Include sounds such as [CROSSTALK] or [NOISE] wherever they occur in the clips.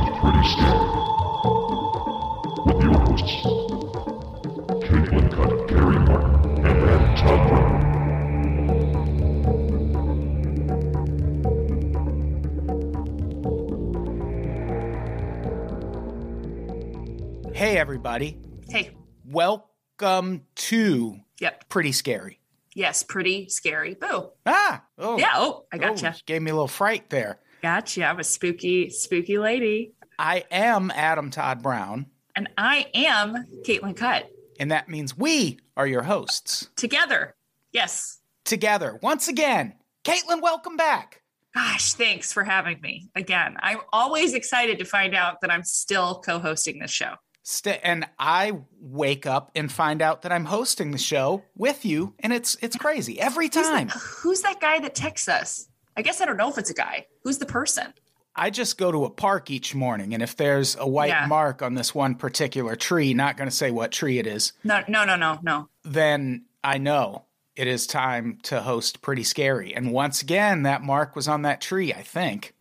to Pretty Scary with your hosts, Caitlin Cutt, Gary Martin, and Adam Todd Brown. Hey, everybody. Hey, Welcome to yep. Pretty Scary. Yes, pretty scary. Boo. Ah, oh, Yeah, oh, I oh, gotcha. gave me a little fright there. Gotcha. I'm a spooky, spooky lady. I am Adam Todd Brown, And I am Caitlin Cutt. and that means we are your hosts Together. Yes. together once again. Caitlin, welcome back. Gosh, thanks for having me again. I'm always excited to find out that I'm still co hosting this show. St- and I wake up and find out that I'm hosting the show with you, and it's it's crazy every Who's time. that, who's that guy that texts us? I guess I don't know if it's a guy. Who's the person? I just go to a park each morning, and if there's a white Yeah. mark on this one particular tree, not going to say what tree it is, No, no, no, no, no. then I know it is time to host Pretty Scary. And once again, that mark was on that tree, I think.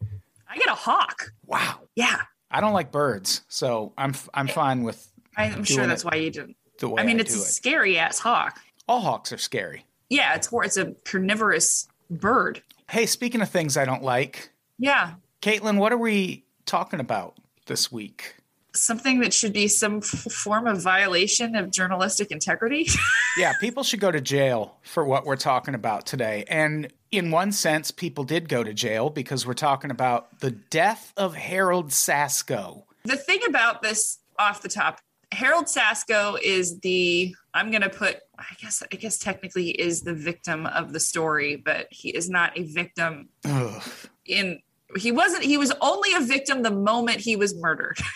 I get a hawk. Wow. Yeah. I don't like birds, so I'm I'm fine with I'm sure that's why you didn't. the way I mean, I it's a it. scary ass hawk. All hawks are scary. Yeah, it's it's a carnivorous bird. Hey, speaking of things I don't like, Yeah, Caitlin, what are we talking about this week? something that should be some f- form of violation of journalistic integrity. [LAUGHS] Yeah, people should go to jail for what we're talking about today. And in one sense, people did go to jail because we're talking about the death of Harold Sasko. the thing about this off the top, Harold Sasko is the I'm going to put I guess I guess technically he is the victim of the story, but he is not a victim Ugh. in he wasn't he was only a victim the moment he was murdered. [LAUGHS]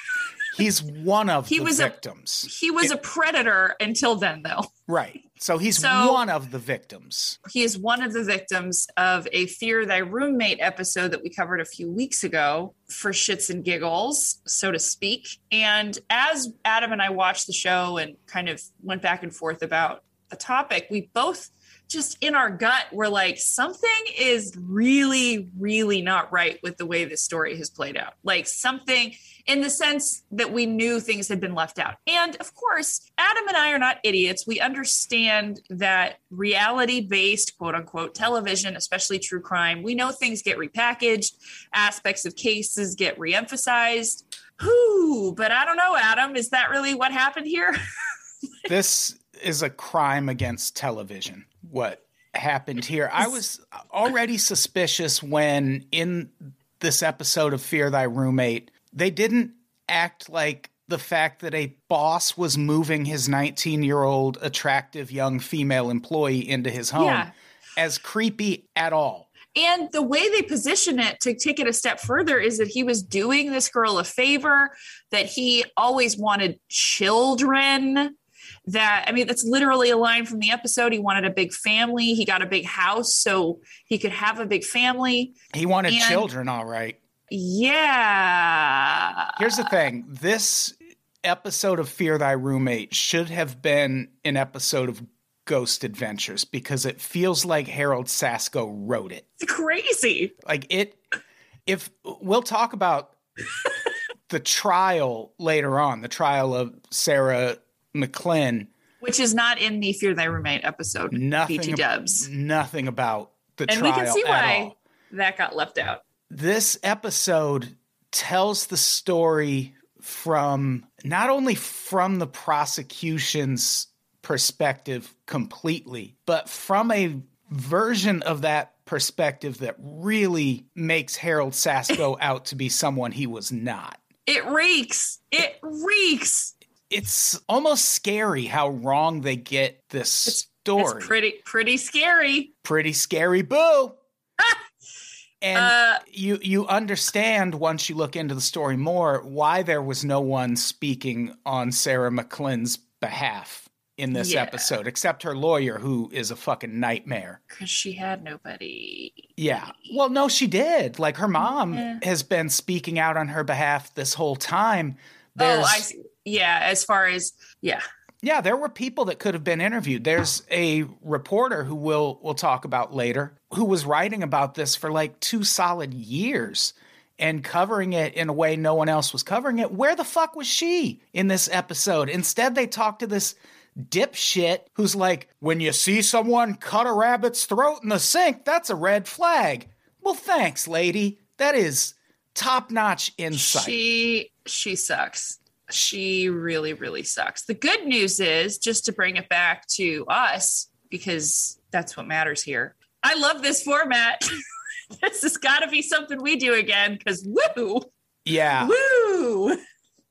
He's one of He the was a- victims. he was a predator until then though. Right. So he's So- one of the victims. He is one of the victims of a Fear Thy Roommate episode that we covered a few weeks ago for shits and giggles, so to speak. And as Adam and I watched the show and kind of went back and forth about the topic, we both just in our gut were like, something is really, really not right with the way this story has played out. Like something in the sense that we knew things had been left out. And of course, Adam and I are not idiots. We understand that reality based, quote unquote, television, especially true crime, we know things get repackaged, aspects of cases get reemphasized. Whew, but I don't know, Adam. Is that really what happened here? [LAUGHS] this is a crime against television. What happened here? I was already suspicious when in this episode of Fear Thy Roommate, they didn't act like the fact that a boss was moving his 19 year old attractive young female employee into his home Yeah. as creepy at all. And the way they position it to take it a step further is that he was doing this girl a favor, that he always wanted children. That, I mean, that's literally a line from the episode. He wanted a big family. He got a big house so he could have a big family. He wanted And- children, all right. Yeah. Here's the thing this episode of Fear Thy Roommate should have been an episode of Ghost Adventures because it feels like Harold Sasko wrote it. It's crazy. Like it, if we'll talk about [LAUGHS] the trial later on, the trial of Sarah McLean, Which is not in the Fear Thy Roommate episode. nothing, BT dubs. nothing about the And trial And we can see why all. that got left out. This episode tells the story from not only from the prosecution's perspective completely, but from a version of that perspective that really makes Harold Sasko [COUGHS] out to be someone he was not. It reeks. It reeks. It's almost scary how wrong they get this story. It's pretty pretty scary. Pretty scary, boo. And Uh, you you understand once you look into the story more why there was no one speaking on Sarah McLean's behalf in this Yeah. episode except her lawyer who is a fucking nightmare. Because she had nobody. Yeah. Well, no she did. Like her mom Yeah. has been speaking out on her behalf this whole time. There's oh, I see. Yeah, as far as yeah, Yeah, there were people that could have been interviewed. There's a reporter who we'll we'll talk about later who was writing about this for like two solid years and covering it in a way no one else was covering it. Where the fuck was she in this episode? Instead, they talk to this dipshit who's like, when you see someone cut a rabbit's throat in the sink, that's a red flag. Well, thanks, lady. That is top notch insight. She she sucks. She really really sucks. The good news is just to bring it back to us because that's what matters here. I love this format. [LAUGHS] this has got to be something we do again because woo yeah. woo.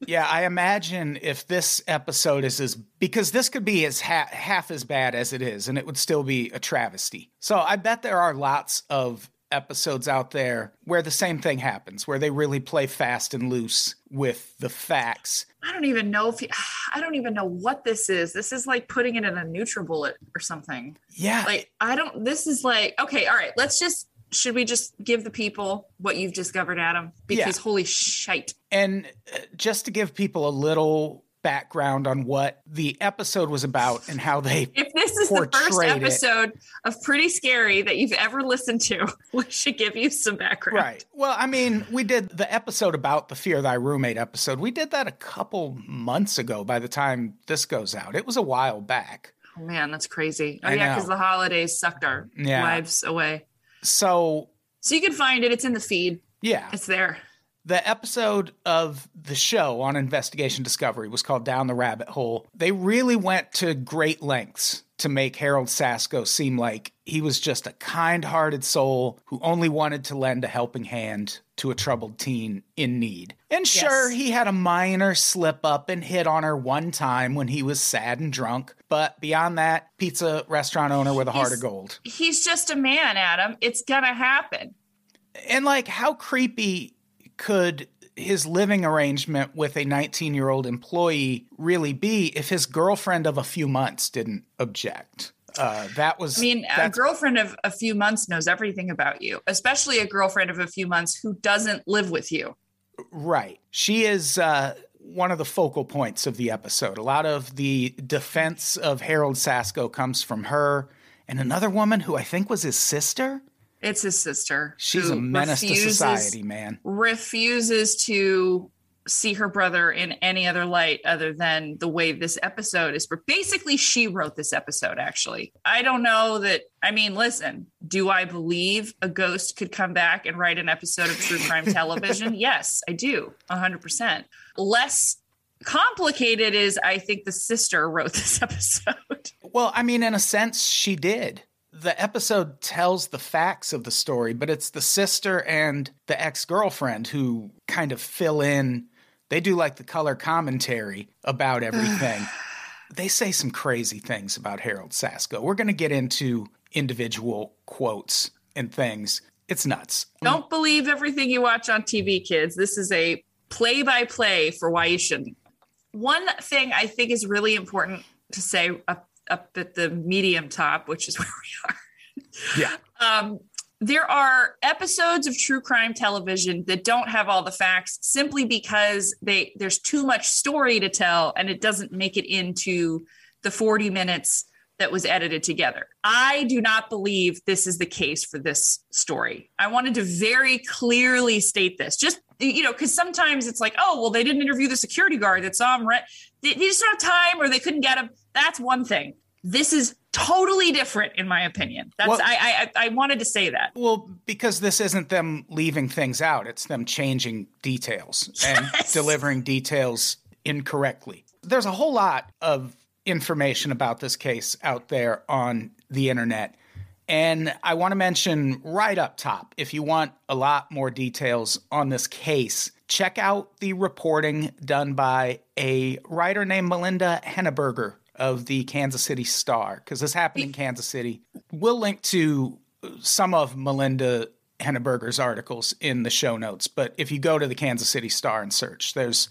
yeah, I imagine if this episode is as because this could be as ha- half as bad as it is, and it would still be a travesty. So I bet there are lots of episodes out there where the same thing happens, where they really play fast and loose with the facts. I don't even know if you, [SIGHS] I don't even know what this is. This is like putting it in a NutriBullet or something. Yeah, Like I don't. This is like okay. All right. Let's just. Should we just give the people what you've discovered, Adam? Because Yeah. holy shite. And uh, just to give people a little background on what the episode was about and how they [LAUGHS] If this is the first Portrayed it. episode of Pretty Scary that you've ever listened to, [LAUGHS] we should give you some background. Right. Well, I mean, we did the episode about the Fear Thy Roommate episode. We did that a couple months ago by the time this goes out. It was a while back. Oh man, that's crazy. Oh I yeah, because the holidays sucked our Yeah. lives away. So, So you can find it. It's in the feed. yeah, It's there. The episode of the show on Investigation Discovery was called Down the Rabbit Hole. They really went to great lengths to make Harold Sasko seem like he was just a kind hearted soul who only wanted to lend a helping hand to a troubled teen in need. And sure, Yes. he had a minor slip up and hit on her one time when he was sad and drunk, but beyond that, pizza restaurant owner with a heart of gold. He's just a man, Adam. It's gonna happen. And like, how creepy could his living arrangement with a 19 year old employee really be if his girlfriend of a few months didn't object? Uh, that was. I mean, a girlfriend of a few months knows everything about you, especially a girlfriend of a few months who doesn't live with you. Right. She is uh, one of the focal points of the episode. A lot of the defense of Harold Sasko comes from her and another woman who I think was his sister. It's his sister. She's a menace to society, man. Refuses to see her brother in any other light other than the way this episode is. But basically, she wrote this episode, actually. I don't know that. I mean, listen, do I believe a ghost could come back and write an episode of true crime television? [LAUGHS] yes, I do, 100%. Less complicated is I think the sister wrote this [LAUGHS] episode. Well, I mean, in a sense, she did. The episode tells the facts of the story, but it's the sister and the ex girlfriend who kind of fill in. They do like the color commentary about everything. [SIGHS] they say some crazy things about Harold Sasko. We're going to get into individual quotes and things. It's nuts. Don't believe everything you watch on TV, kids. This is a play by play for why you shouldn't. One thing I think is really important to say up, up at the medium top, which is [LAUGHS] where we are. Yeah. Um, there are episodes of true crime television that don't have all the facts simply because they there's too much story to tell and it doesn't make it into the 40 minutes that was edited together. I do not believe this is the case for this story. I wanted to very clearly state this. Just you know, because sometimes it's like, oh, well, they didn't interview the security guard that saw him. Right? They, they just don't have time, or they couldn't get them. That's one thing. This is totally different, in my opinion. That's Well- I, I I wanted to say that. Well, because this isn't them leaving things out, it's them changing details [LAUGHS] and Yes. delivering details incorrectly. There's a whole lot of information about this case out there on the internet. And I want to mention right up top if you want a lot more details on this case, check out the reporting done by a writer named Melinda Henneberger of the Kansas City Star, because this happened in Kansas City. We'll link to some of Melinda Henneberger's articles in the show notes, but if you go to the Kansas City Star and search, there's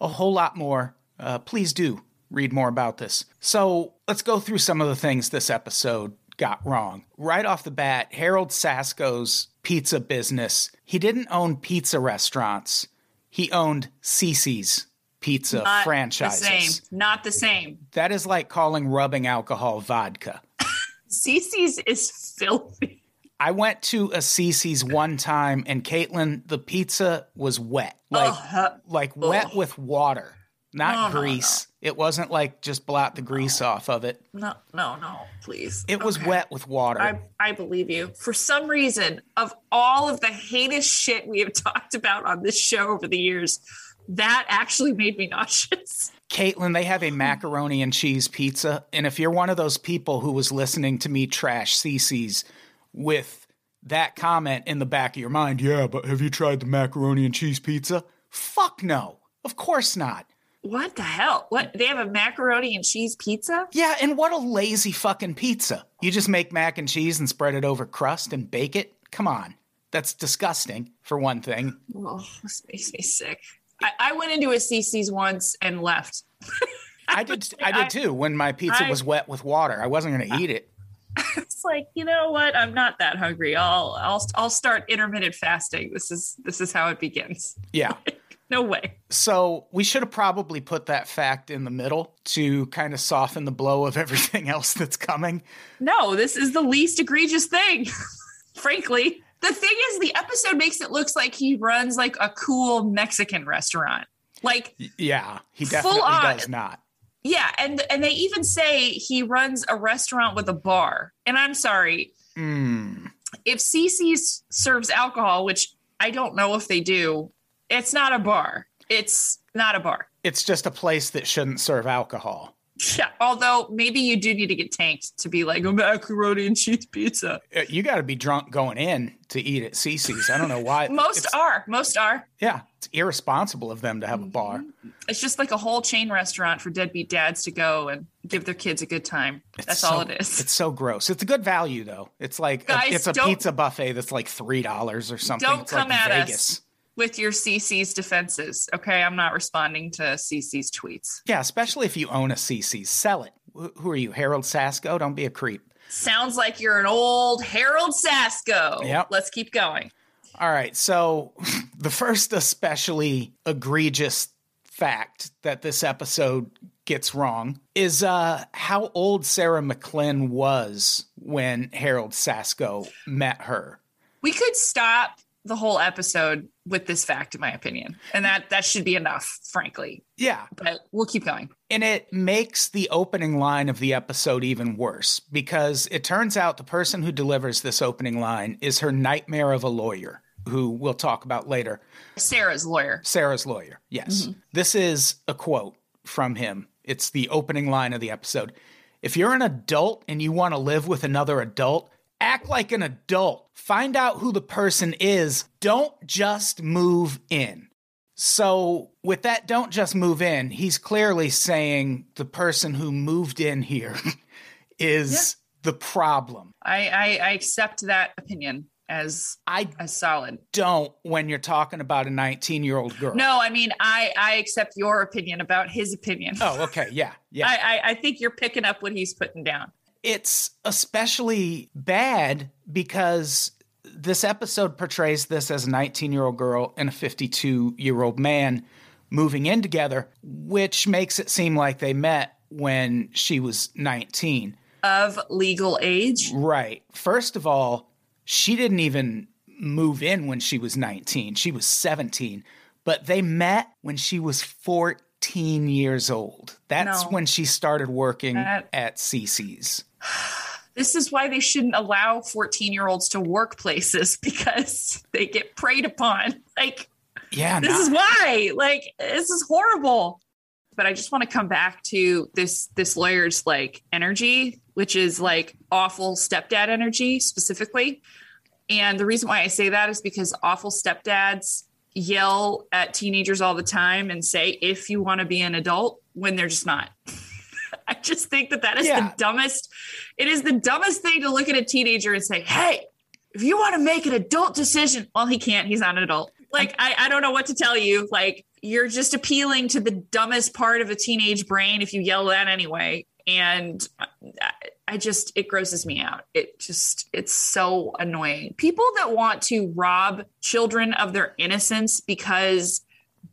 a whole lot more. Uh, please do read more about this. So let's go through some of the things this episode got wrong. Right off the bat, Harold Sasko's pizza business, he didn't own pizza restaurants, he owned Cicis pizza Not franchises. The same. Not the same. That is like calling rubbing alcohol vodka. [LAUGHS] Cicis is filthy. I went to a Cicis one time, and Caitlin, the pizza was wet, like like wet with water, not No, no, grease. It wasn't like just blot the grease off of it. no, no, no, please. It was wet with water. I, I believe you. For some reason, of all of the heinous shit we have [LAUGHS] talked about on this show over the years, that actually made me [LAUGHS] nauseous. Caitlin, they have a macaroni and cheese pizza. And if you're one of those people who was listening to me trash Cicis with that comment in the back of your mind, yeah, but have you tried the macaroni and cheese pizza? Fuck no. Of course not. What the hell? What they have a macaroni and cheese pizza? Yeah, and what a lazy fucking pizza. You just make mac and cheese and spread it over crust and bake it? Come on. That's disgusting, for one thing. Oh, this makes me sick. I, I went into a Cicis once and left. [LAUGHS] I did I did too when my pizza I- was wet with water. I wasn't going to eat it. [LAUGHS] It's like you know what? I'm not that hungry. I'll I'll I'll start intermittent fasting. This is this is how it begins. Yeah. [LAUGHS] No way. So we should have probably put that fact in the middle to kind of soften the blow of [LAUGHS] everything else that's coming. No, this is the least egregious thing. [LAUGHS] Frankly, the thing is, the episode makes it looks like he runs like a cool Mexican restaurant. Like, Yeah, he definitely on. does not. yeah, and and they even say he runs a restaurant with a bar. And I'm sorry, Mm. if Cicis serves alcohol, which I don't know if they do, it's not a bar. It's not a bar. It's just a place that shouldn't serve alcohol. Yeah. Although maybe you do need to get tanked to be like a macaroni and cheese pizza. Uh, You got to be drunk going in to eat at Cicis. I don't know why. [LAUGHS] Most It's- are. Most are. yeah, it's irresponsible of them to have a bar. It's just like a whole chain restaurant for deadbeat dads to go and give their kids a good time. It's That's so- all it is. It's so gross. It's a good value though. It's like a- it's a pizza buffet that's like three dollars or something. Don't it's come like at Vegas. us with your CC's defenses. Okay. I'm not responding to CC's tweets. Yeah, especially if you own a CC, sell it. Who are you, Harold Sasko? Don't be a creep. Sounds like you're an old Harold Sasko. Yep. Let's keep going. All right, so [LAUGHS] the first especially egregious fact that this episode gets wrong is uh, how old Sarah McLean was when Harold Sasko met her. We could stop the whole episode with this fact, in my opinion. And that that should be enough, frankly. Yeah, But we'll keep going. And it makes the opening line of the episode even worse because it turns out the person who delivers this opening line is her nightmare of a lawyer, who we'll talk about later. Sarah's lawyer. Sarah's lawyer, yes. Mm-hmm. This is a quote from him. It's the opening line of the episode. If you're an adult and you want to live with another adult, act like an adult. Find out who the person is. Don't just move in. So, with that, don't just move in, he's clearly saying the person who moved in here [LAUGHS] is the problem. I, I I accept that opinion as I as solid. don't when you're talking about a 19 year old girl. No, I mean I I accept your opinion about his opinion. Oh, okay. Yeah. [LAUGHS] Yeah. I, I I think you're picking up what he's putting down. It's especially bad because this episode portrays this as a 19 year old girl and a 52 year old man moving in together, which makes it seem like they met when she was 19. Of legal age. Right. First of all, she didn't even move in when she was 19, she was 17, but they met when she was 14 years old. That's No. when she started working That- at Cicis. [SIGHS] This is why they shouldn't allow 14 year olds to work places [LAUGHS] because they get preyed upon. Like, Yeah, this is why. Like, this is horrible. But I just want to come back to this this lawyer's like energy, which is like awful stepdad energy specifically. And the reason why I say that is because awful stepdads yell at teenagers all the time and say, if you want to be an adult, when they're just not. [LAUGHS] I just think that that is Yeah. the dumbest. It is the dumbest thing to look at a teenager and say, hey, if you want to make an adult decision, well, he can't. He's not an adult. Like, I, I don't know what to tell you. Like, you're just appealing to the dumbest part of a teenage brain if you yell that anyway. And I, just, it grosses me out. It just, it's so annoying. People that want to rob children of their innocence because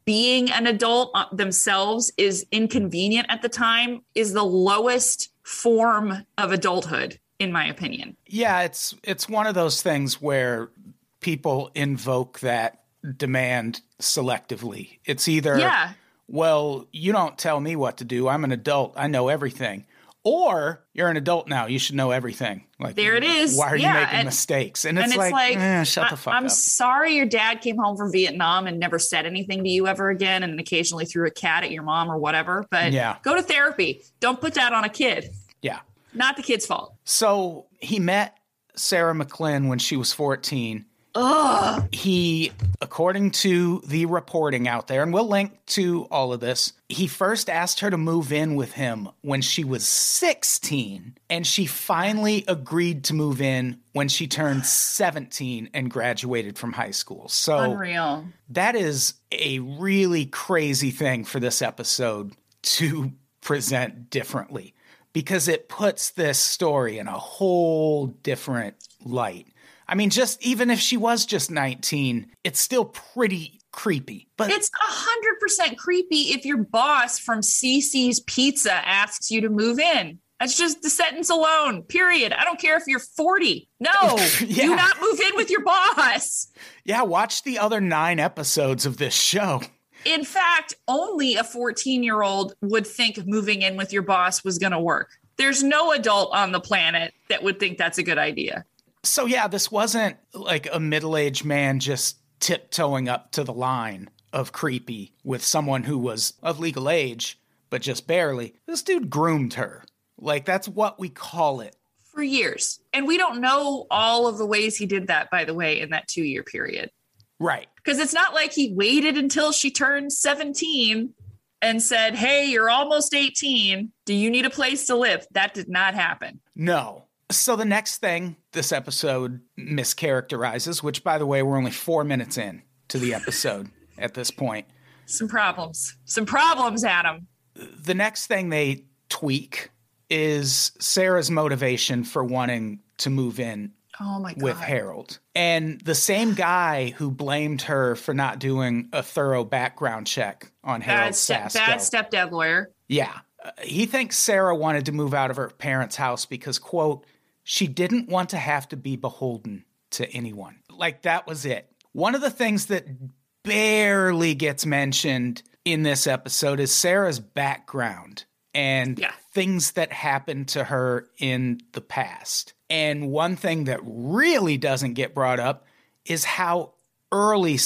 being an adult uh, themselves is inconvenient at the time is the lowest form of adulthood. in my opinion. Yeah, it's it's one of those things where people invoke that demand selectively. It's either Yeah. Well, you don't tell me what to do. I'm an adult. I know everything. Or you're an adult now. You should know everything. Like There it is. Why are Yeah, you making and- mistakes? And it's, and it's like, like, eh, shut the I- fuck I'm up. sorry your dad came home from Vietnam and never said anything to you ever again and occasionally threw a cat at your mom or whatever. But Yeah. go to therapy. Don't put that on a kid. yeah. Not the kid's fault. So he met Sarah McLean when she was 14. Ugh. he, according to the reporting out there, and we'll link to all of this, he first asked her to move in with him when she was 16, and she finally agreed to move in when she turned 17 and graduated from high school. So Unreal. that is a really crazy thing for this episode to present differently because it puts this story in a whole different light. I mean, just even if she was just 19, it's still pretty creepy. But It's a hundred percent creepy if your boss from Cicis Pizza asks you to move in. That's just the sentence alone. Period. I don't care if you're 40. No, [LAUGHS] Yeah. do not move in with your boss. yeah, watch the other nine episodes of this show. In fact, only a 14 year old would think moving in with your boss was going to work. There's no adult on the planet that would think that's a good idea. So, yeah, this wasn't like a middle aged man just tiptoeing up to the line of creepy with someone who was of legal age, but just barely. This dude groomed her. Like, that's what we call it. For years. And we don't know all of the ways he did that, by the way, in that two year period. Right. Because it's not like he waited until she turned 17 and said, Hey, you're almost 18. Do you need a place to live? That did not happen. No. So, the next thing this episode mischaracterizes, which, by the way, we're only four minutes in to the episode at this point. Some problems. Some problems, Adam. the next thing they tweak is Sarah's motivation for wanting to move in Oh my God. with Harold. And the same guy who blamed her for not doing a thorough background check on Harold Bad, Sasko. bad stepdad lawyer. Yeah. Uh, he thinks Sarah wanted to move out of her parents' house because, quote, she didn't want to have to be beholden to anyone. Like that was it. One of the things that barely gets mentioned in this episode is Sarah's background and Yeah. things that happened to her in the past. And one thing that really doesn't get brought up is how early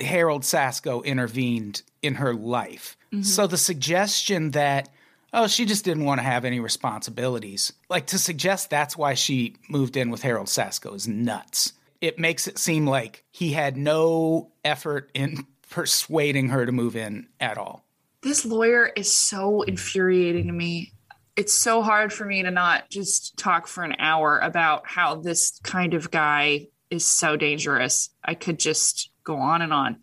Harold Sasko intervened in her life. Mm-hmm. So the suggestion that, oh, she just didn't want to have any responsibilities, like to suggest that's why she moved in with Harold Sasko is nuts. It makes it seem like he had no effort in [LAUGHS] persuading her to move in at all. This lawyer is so infuriating to me. It's so hard for me to not just talk for an hour about how this kind of guy is so dangerous. I could just go on and on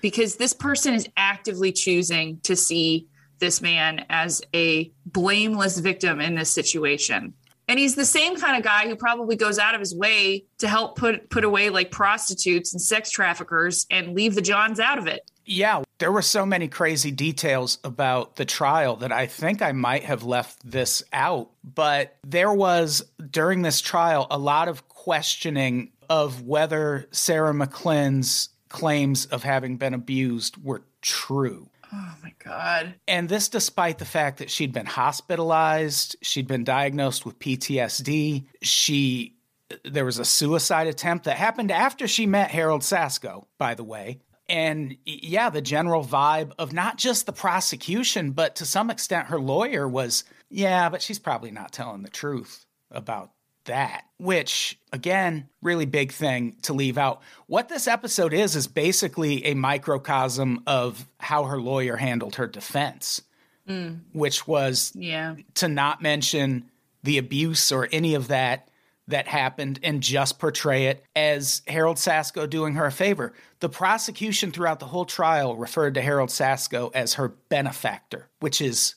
because this person is actively choosing to see this man as a blameless victim in this situation. And he's the same kind of guy who probably goes out of his way to help put put away like prostitutes and sex traffickers and leave the Johns out of it. Yeah, there were so many crazy details about the trial that I think I might have left this out. But there was, during this trial, a lot of questioning of whether Sarah McLean's claims of having been abused were true. Oh my god. And this despite the fact that she'd been hospitalized, she'd been diagnosed with PTSD, she there was a suicide attempt that happened after she met Harold Sasko, by the way. And yeah, the general vibe of not just the prosecution, but to some extent her lawyer was, yeah, but she's probably not telling the truth about that, which again, really big thing to leave out. What this episode is, is basically a microcosm of how her lawyer handled her defense, mm. which was Yeah. to not mention the abuse or any of that that happened and just portray it as Harold Sasko doing her a favor. The prosecution throughout the whole trial referred to Harold Sasko as her benefactor, which is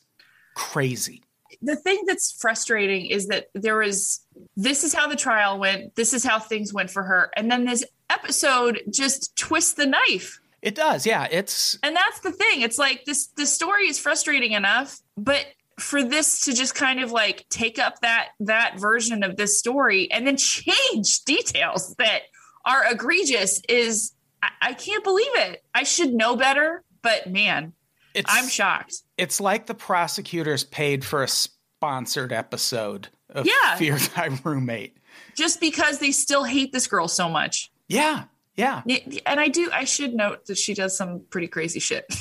crazy. The thing that's frustrating is that there was this is how the trial went, this is how things went for her, and then this episode just twists the knife. It does, yeah. It's And that's the thing. It's like this the story is frustrating enough, but for this to just kind of like take up that that version of this story and then change details that are egregious is I, I can't believe it. I should know better, but man, It's, I'm shocked. It's like the prosecutors paid for a sponsored episode of Yeah. Fear Thy Roommate. Just because they still hate this girl so much. Yeah, yeah. And I do I should note that she does some pretty crazy shit. [LAUGHS]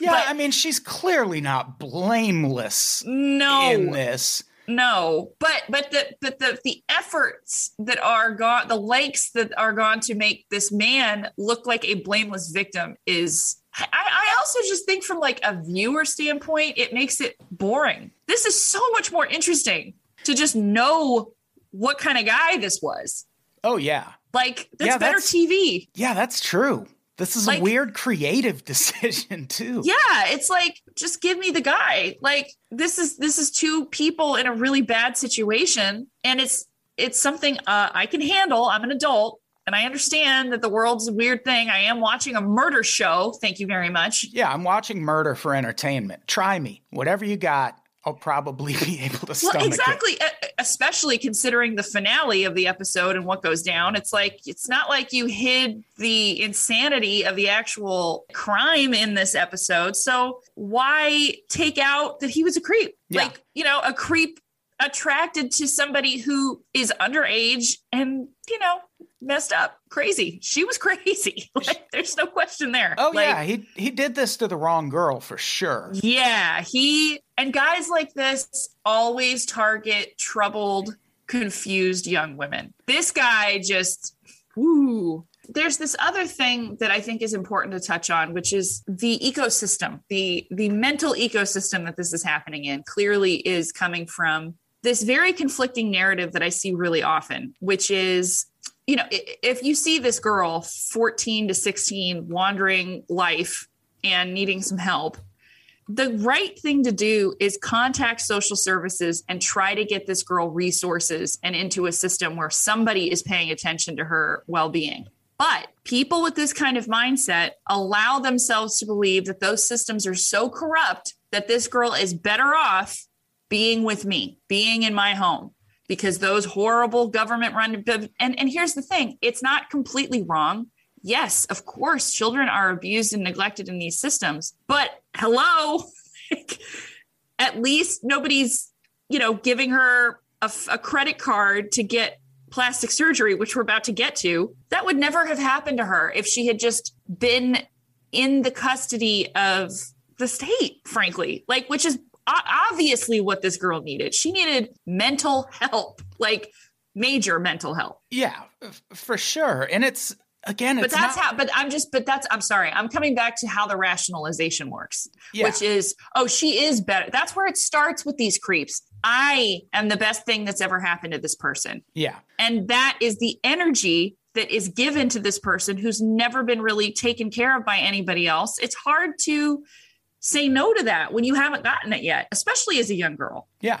Yeah, But- I mean, she's clearly not blameless no. in this. No, but but the but the the efforts that are gone, the lengths that are gone to make this man look like a blameless victim is. I, I also just think from like a viewer standpoint, it makes it boring. This is so much more interesting to just know what kind of guy this was. Oh, yeah. Like that's Yeah, better that's- TV. Yeah, that's true. This is Like- a weird creative [LAUGHS] decision, too. Yeah, it's like just give me the guy. Like this is this is two people in a really bad situation and it's it's something uh, I can handle. I'm an adult and I understand that the world's a weird thing. I am watching a murder show. Thank you very much. Yeah, I'm watching murder for entertainment. Try me. Whatever you got, I'll probably [LAUGHS] be able to Well, stomach it. exactly, e- especially considering the finale of the episode and what goes down. It's like it's not like you hid the insanity of the actual crime in this episode. So why take out that he was a creep? Yeah. Like, you know, a creep attracted to somebody who is underage and, you know, messed up, crazy. She was [LAUGHS] crazy. [LAUGHS] like there's no question there. Oh Like, yeah, he he did this to the wrong girl for sure. yeah, he and guys like this always target troubled, confused young women. This guy just, woo. There's this other thing that I think is important to touch on, which is the ecosystem, the the mental ecosystem that this is happening in. Clearly, is coming from this very conflicting narrative that I see really often, which is you know, if you see this girl, 14 to 16, wandering life and needing some help, the right thing to do is contact social services and try to get this girl resources and into a system where somebody is paying attention to her well being. But people with this kind of mindset allow themselves to believe that those systems are so corrupt that this girl is better off being with me, being in my home, because those horrible government run. And, and here's the thing it's not completely wrong. Yes, of course, children are abused and neglected in these systems, but hello, [LAUGHS] at least nobody's, you know, giving her a credit card to get plastic surgery, which we're about to get to. That would never have happened to her if she had just been in the custody of the state, frankly, like, which is obviously what this girl needed. She needed mental help, like major mental help. Yeah, for sure. And it's again, But that's not, how, but I'm just, but that's, I'm sorry. I'm coming back to how the rationalization works, yeah, which is, oh, she is better. That's where it starts with these creeps. I am the best thing that's ever happened to this person. yeah, And that is the energy that is given to this person who's never been really taken care of by anybody else. It's hard to say no to that when you haven't gotten it yet, especially as a young girl. yeah.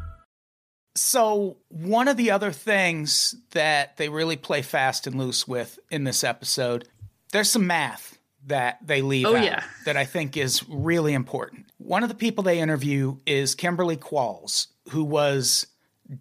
So, one of the other things that they really play fast and loose with in this episode, there's some math that they leave Oh, out yeah. that I think is really important. One of the people they interview is Kimberly Qualls, who was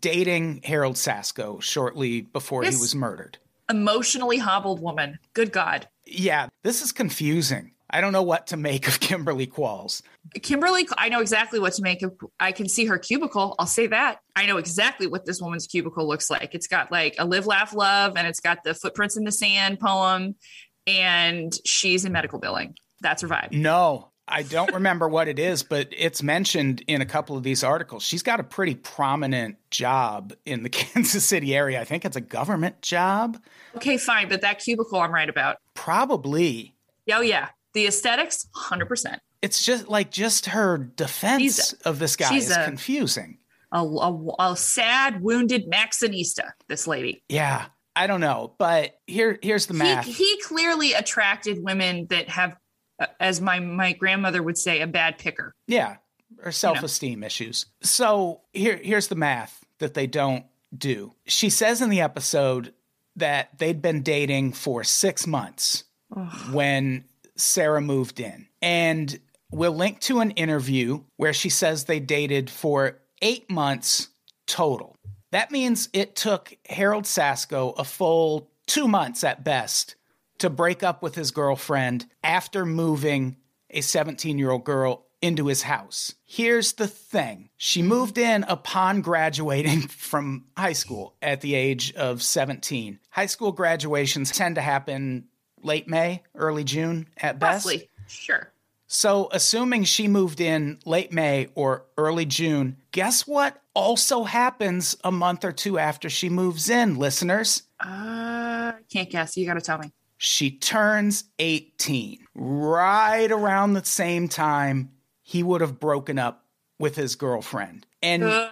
dating Harold Sasko shortly before he was murdered. Emotionally hobbled woman. Good God. Yeah, this is confusing. I don't know what to make of [LAUGHS] Kimberly Qualls. Kimberly, I know exactly what to make of. I can see her cubicle. I'll say that. I know exactly what this woman's cubicle looks like. It's got like a live, laugh, love, and it's got the footprints in the sand poem. And she's in medical billing. That's her vibe. No, I don't remember what it is, but it's mentioned in a couple of these articles. She's got a pretty prominent job in the [LAUGHS] Kansas City area. I think it's a government job. Okay, fine. But that cubicle I'm right about. Probably. Oh, yeah. The aesthetics, 100%. It's just like just her defense She's of this guy is a- confusing. A, a, a sad, wounded Maxxinista, this lady. Yeah, I don't know, but here here's the math. He, he clearly attracted women that have, uh, as my, my grandmother would say, a bad picker. Yeah, or self-esteem issues. So here here's the math that they don't do. She says in the episode that they'd been dating for 6 months when Sarah moved in. And we'll link to an interview where she says they dated for 8 months total. That means it took Harold Sasko a full 2 months at best to break up with his girlfriend after moving a 17 year old girl into his house. Here's the thing she moved in upon graduating [LAUGHS] from high school at the age of 17. High school graduations tend to happen late May, early June at best. Roughly. Sure. So, assuming she moved in late May or early June, guess what also happens a month or two after she moves in, listeners? Uh, can't guess. You got to tell me. She turns 18. Right around the same time he would have broken up with his girlfriend. And Uh,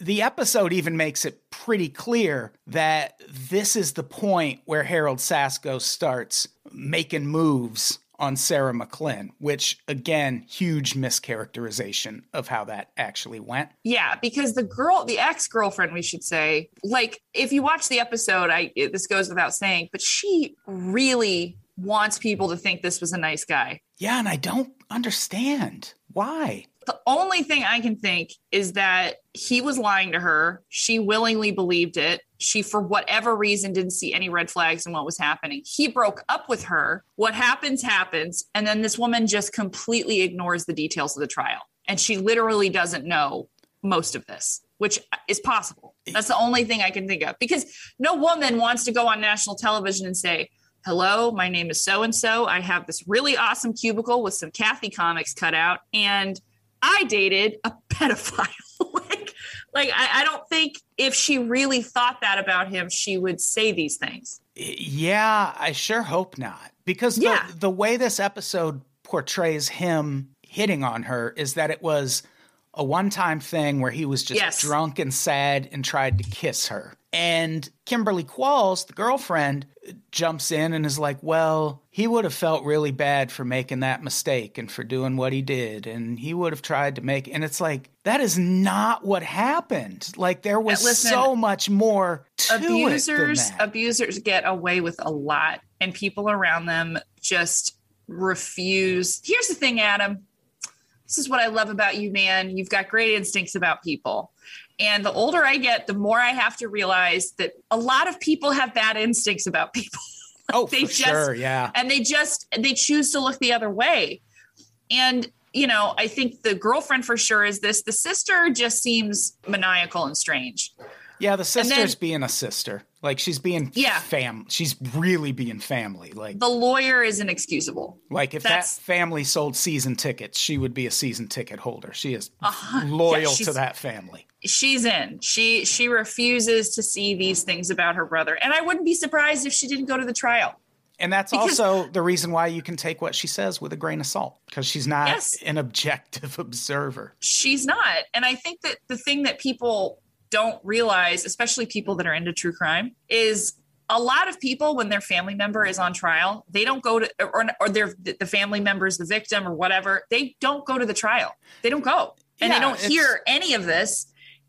the episode even makes it pretty clear that this is the point where Harold Sasko starts making moves on Sarah McLean, which again, huge mischaracterization of how that actually went. yeah, because the girl, the ex girlfriend, we should say, like, if you watch the episode, I this goes without saying, but she really wants people to think this was a nice guy. Yeah, and I don't understand why. The only thing I can think is that he was lying to her. She willingly believed it. She, for whatever reason, didn't see any red flags in what was happening. He broke up with her. What happens, happens. And then this woman just completely ignores the details of the trial. And she literally doesn't know most of this, which is possible. That's the only thing I can think of because no woman wants to go on national television and say, Hello, my name is so and so. I have this really awesome cubicle with some Cathy comics cut out, and I dated a pedophile. [LAUGHS] like, like I, I don't think if she really thought that about him, she would say these things. Yeah, I sure hope not. Because the, Yeah. the way this episode portrays him hitting on her is that it was a one time thing where he was just Yes. drunk and sad and tried to kiss her. And Kimberly Qualls, the girlfriend, jumps in and is like, Well, he would have felt really bad for making that mistake and for doing what he did. And he would have tried to make and it's like, that is not what happened. Like there was listen, so much more to abusers it than that. abusers get away with a lot and people around them just refuse here's the thing adam this is what i love about you man you've got great instincts about people and the older i get the more i have to realize that a lot of people have bad instincts about people [LAUGHS] Oh, they for just- sure, yeah. and they just they choose to look the other way and you know i think the girlfriend for sure is this the sister just seems maniacal and strange Yeah, the then- sister's being a sister. Like she's being Yeah. fam she's really being family. Like the lawyer is inexcusable like if that's- that family sold season tickets, she would be a season ticket holder. She is Uh-huh. [LAUGHS] loyal Yeah, to that family. She's in. She she refuses to see these things about her brother. And I wouldn't be surprised if she didn't go to the trial. And that's Because- also the reason why you can take what she says with a grain of salt because she's not Yes. an objective [LAUGHS] observer. She's not. And I think that the thing that people don't realize, especially people that are into true crime, is a lot of people when their family member is on trial, they don't go to or or their the family member is the victim or whatever, they don't go to the trial. They don't go. And Yeah, they don't hear any of this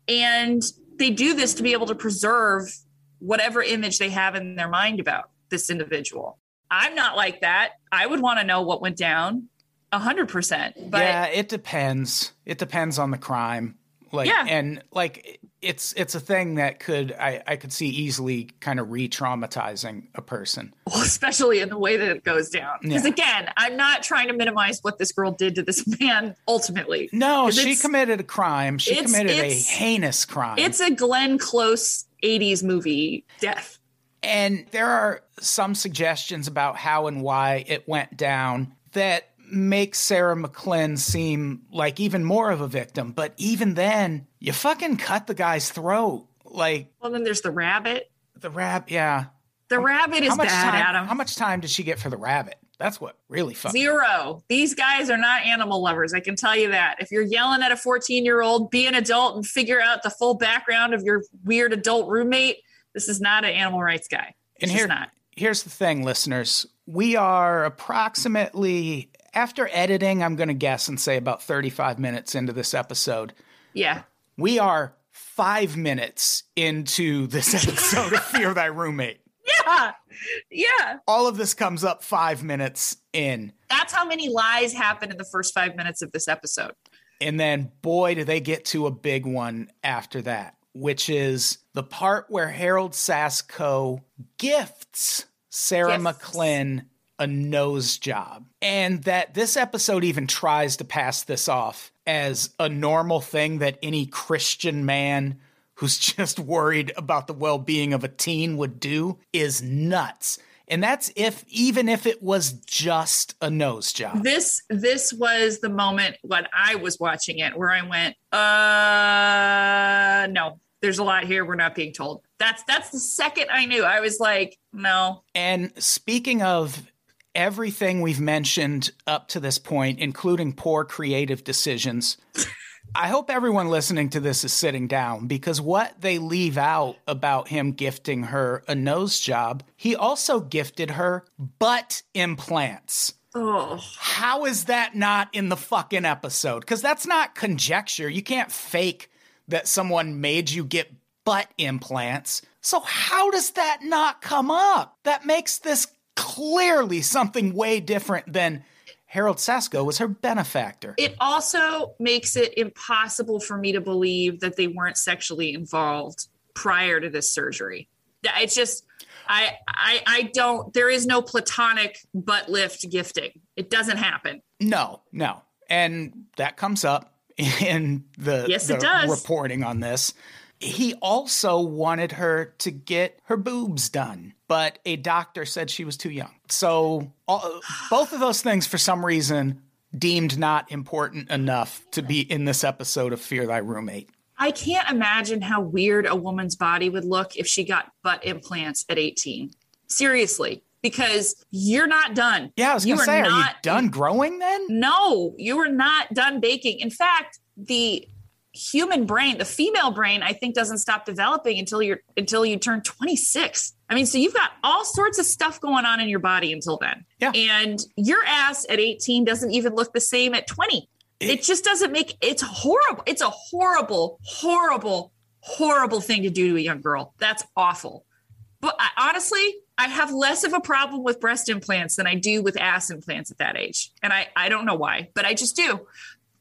and they do this to be able to preserve whatever image they have in their mind about this individual. I'm not like that. I would want to know what went down a hundred percent. But yeah, it depends. It depends on the crime. Like Yeah. and like it's it's a thing that could I, I could see easily kind of re-traumatizing a person. well, especially in the way that it goes down. Because Yeah. again, I'm not trying to minimize what this girl did to this [LAUGHS] man ultimately. no she committed a crime. She committed a heinous crime. It's a Glenn Close 80s movie death. and there are some suggestions about how and why it went down that make Sarah McLean seem like even more of a victim. But even then, you fucking cut the guy's throat. Like Well, then there's the rabbit. the rap, yeah. The rabbit is how bad, time? Adam. How much time did she get for the rabbit? That's what really fucked. Zero. These guys are not animal lovers. I can tell you that. If you're yelling at a 14 year old, be an adult and figure out the full background of your weird adult roommate. This is not an animal rights guy. It's And here- not. Here's the thing, listeners. We are approximately after editing, I'm going to guess and say about 35 minutes into this episode. Yeah. We are five minutes into this [LAUGHS] episode of Fear Thy Roommate. Yeah. Yeah. All of this comes up five minutes in. That's how many lies happen in the first five minutes of this episode. And then, boy, do they get to a big one after that, which is the part where Harold Sasko gifts Sarah Gifts. A nose job. And that this episode even tries to pass this off as a normal thing that any Christian man who's [LAUGHS] just worried about the well being of a teen would do is nuts. And that's if, even if it was just a nose job. This this was the moment when I was watching it where I went, uh no, there's a lot here we're not being told. That's that's the second I knew. I was like, no. And speaking of everything we've mentioned up to this point, including poor creative decisions, [LAUGHS] I hope everyone listening to this is sitting down because what they leave out about him gifting her a nose job, he also gifted her butt implants. Oh. How is that not in the fucking episode? Because that's not conjecture. You can't fake that someone made you get butt implants. So, how does that not come up? That makes this clearly something way different than Harold Sasko was her benefactor. It also makes it impossible for me to believe that they weren't sexually involved prior to this surgery. It's just I I I don't there is no platonic butt lift gifting. It doesn't happen. No, no. And that comes up [LAUGHS] in the, Yes, the it does. reporting on this. He also wanted her to get her boobs done, but a doctor said she was too young. So all, both of those things, for some reason, deemed not important enough to be in this episode of Fear Thy Roommate. I can't imagine how weird a woman's body would look if she got butt implants at 18. Seriously, because you're not done. Yeah, I was going to say, are you not- done growing then? No, you are not done baking. In fact, the human brain, the female brain, I think doesn't stop developing until you're until you turn 26. I mean, so you've got all sorts of stuff going on in your body until then. Yeah. And your ass at 18 doesn't even look the same at 20. It, just doesn't make it's horrible. It's a horrible, horrible, horrible thing to do to a young girl. That's awful. But I, honestly, I have less of a problem with breast implants than I do with ass implants at that age. And I, I don't know why, but I just do.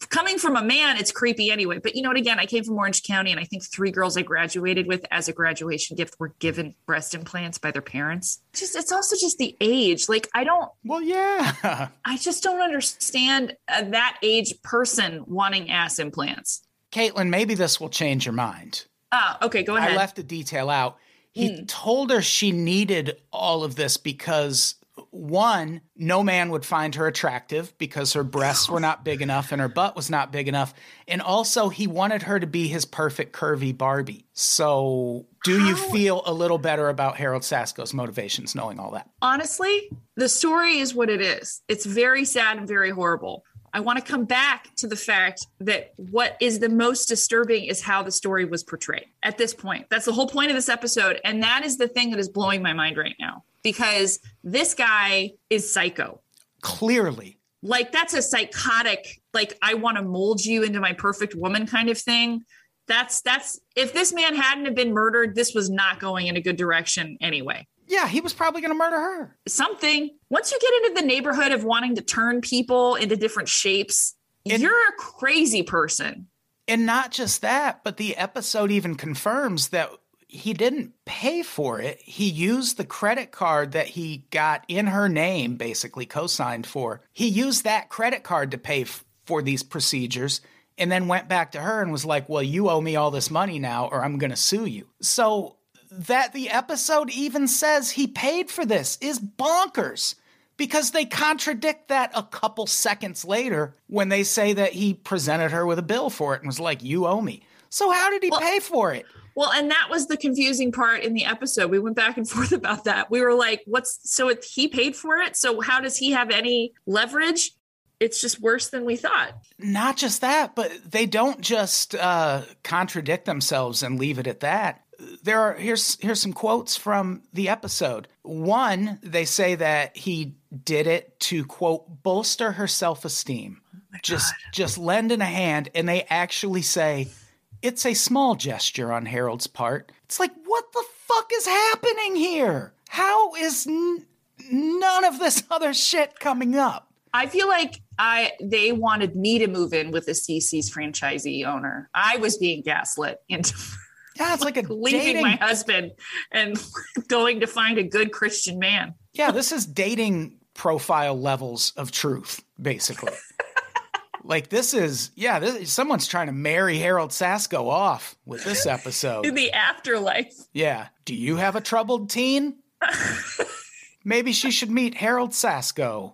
Coming from a man, it's creepy anyway. But you know what? Again, I came from Orange County, and I think three girls I graduated with as a graduation gift were given breast implants by their parents. Just, it's also just the age. Like, I don't, Well, yeah. [LAUGHS] I just don't understand uh, that age person wanting ass implants. Caitlin, maybe this will change your mind. Ah, okay, go ahead. I left a detail out. He told her she needed all of this because one, no man would find her attractive because her breasts were not big enough and her butt was not big enough. And also, he wanted her to be his perfect curvy Barbie. So, do you feel a little better about Harold Sasko's motivations knowing all that? honestly, the story is what it is. It's very sad and very horrible. I want to come back to the fact that what is the most disturbing is how the story was portrayed at this point. That's the whole point of this episode. And that is the thing that is blowing my mind right now because this guy is psycho. Clearly. Like, that's a psychotic, like, I want to mold you into my perfect woman kind of thing. That's, that's, if this man hadn't have been murdered, this was not going in a good direction anyway Yeah, he was probably going to murder her. something. Once you get into the neighborhood of wanting to turn people into different shapes, And- you're a crazy person. And not just that, but the episode even confirms that he didn't pay for it. He used the credit card that he got in her name, basically co signed for. He used that credit card to pay f- for these procedures and then went back to her and was like, Well, you owe me all this money now, or I'm going to sue you. So that the episode even says he paid for this is bonkers because they contradict that a couple seconds later when they say that he presented her with a bill for it and was like, You owe me. So, how did he Well- pay for it? Well, and that was the confusing part in the episode. We went back and [LAUGHS] forth about that. We were like, what's so it, he paid for it? So how does he have any leverage? It's just worse than we thought. Not just that, but they don't just uh, contradict themselves and leave it at that. There are here's here's some quotes from the episode. One, they say that he did it to quote bolster her self-esteem. just just lending a hand and they actually say it's a small gesture on Harold's part. It's like what the fuck is happening here? How is n- none of this [LAUGHS] other shit coming up? I feel like I they wanted me to move in with the Cicis franchisee owner. I was being gaslit into [LAUGHS] Yeah, it's like a [LAUGHS] leaving dating my husband and going to find a good Christian man. Yeah, this is dating profile levels of truth, basically. Like this is yeah, this, someone's trying to marry Harold Sasko off with this [LAUGHS] episode. In the afterlife. Yeah. Do you have a troubled teen? [LAUGHS] Maybe she should meet Harold Sasko.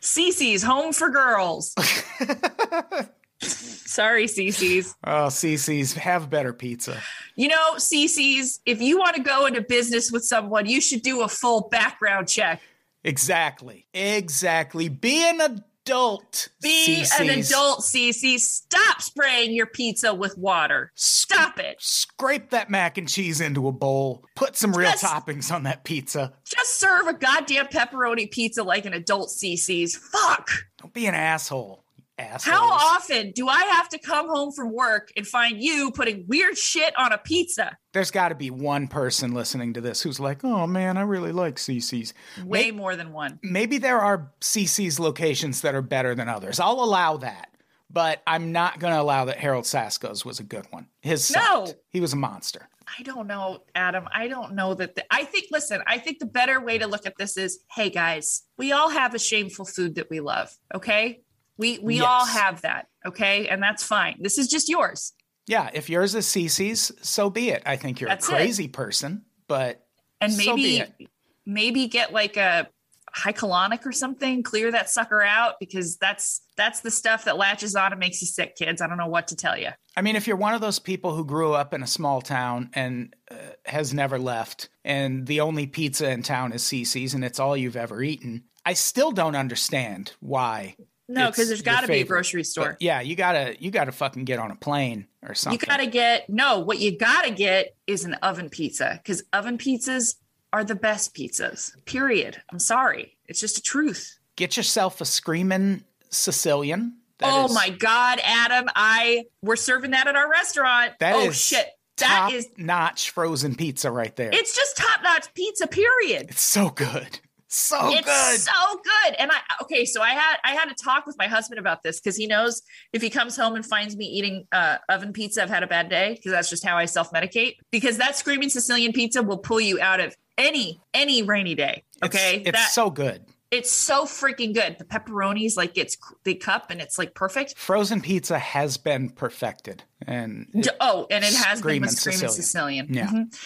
Cicis home for girls. [LAUGHS] Sorry, Cicis. Oh, Cicis have better pizza. You know, Cicis, if you want to go into business with someone, you should do a full background check. Exactly. Exactly. Be an adult. Be an adult, Cece. Stop spraying your pizza with water. Stop it. Scrape that mac and cheese into a bowl. Put some real Just- toppings on that pizza. Just serve a goddamn pepperoni pizza like an adult, Cicis. Fuck. Don't be an asshole. Asshole. How often do I have to come home from work and find you putting weird shit on a pizza? There's got to be one person listening to this who's like, "Oh man, I really like Cicis." Way more than one. Maybe there are Cicis locations that are better than others. I'll allow that, but I'm not going to allow that Harold Sasko's was a good one. His No. sucked. he was a monster. I don't know, Adam. I don't know that. The, I think, listen, I think the better way to look at this is hey, guys, we all have a shameful food that we love. Okay. We, we Yes. all have that. Okay. And that's fine. This is just yours. Yeah, if yours is Cicis, so be it. I think you're That's a it. crazy person, but And So be maybe, it. maybe get like a high colonic or something, clear that sucker out because that's, that's the stuff that latches on and makes you sick, kids. I don't know what to tell you. I mean, if you're one of those people who grew up in a small town and uh, has never left, and the only pizza in town is Cicis, and it's all you've ever eaten, I still don't understand why. No, because there's got to be a grocery store. But yeah, you gotta you gotta fucking get on a plane or something. You got to get no. What you got to get is an oven pizza because oven pizzas are the best pizzas. Period. I'm sorry. It's just a truth. get yourself a screaming Sicilian. That oh is my god, Adam! I we're serving that at our restaurant. That oh is shit! That is notch frozen pizza right there. It's just top notch pizza. Period. It's so good, so it's good. so good. And I okay, so I had I had to talk with my husband about this because he knows if he comes home and finds me eating uh, oven pizza, I've had a bad day because that's just how I self medicate. Because that screaming Sicilian pizza will pull you out of any any rainy day. Okay, it's, that so good. it's so freaking good. The pepperonis like it's the cup and it's like perfect. Frozen pizza has been perfected, and it- oh, and it has been with screaming Sicilian. Sicilian. Yeah. Mhm.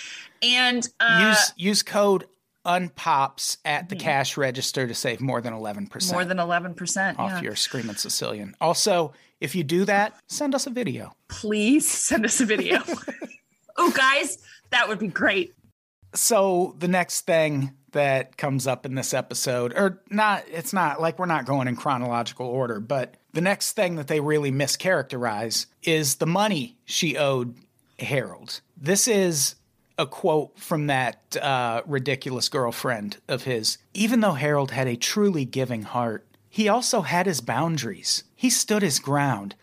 And uh, use use code unpops at the cash register to save more than eleven percent Mm-hmm. more than eleven percent off yeah. your screaming Sicilian. Also, if you do that, send us a video. Please send us a video. [LAUGHS] oh, guys, that would be great. So the next thing that comes up in this episode, or not, it's not like we're not going in chronological order, but the next thing that they really mischaracterize is the money she owed Harold. This is a quote from that uh, ridiculous girlfriend of his. Even though Harold had a truly giving heart, he also had his boundaries. He stood his ground.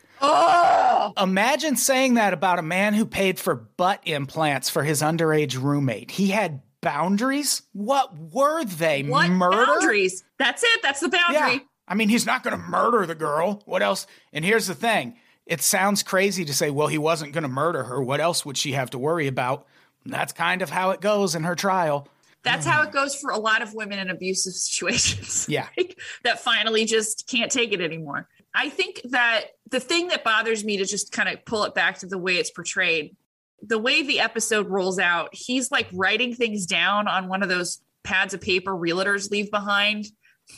Imagine saying that about a man who paid for butt implants for his underage roommate. He had boundaries? What were they? What Murder? boundaries? That's it. That's the boundary. Yeah. I mean, he's not going to murder the girl. What else? And here's the thing it sounds crazy to say, well, he wasn't going to murder her. What else would she have to worry about? That's kind of how it goes in her trial. That's how it goes for a lot of women in abusive [LAUGHS] situations. Yeah. [LAUGHS] Like, that finally just can't take it anymore. I think that the thing that bothers me to just kind of pull it back to the way it's portrayed, the way the episode rolls out, he's like writing things down on one of those pads of paper realtors leave behind.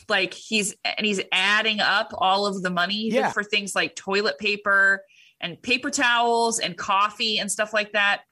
Like he's and he's adding up all of the money Yeah. for things like toilet paper and paper towels and coffee and stuff like that.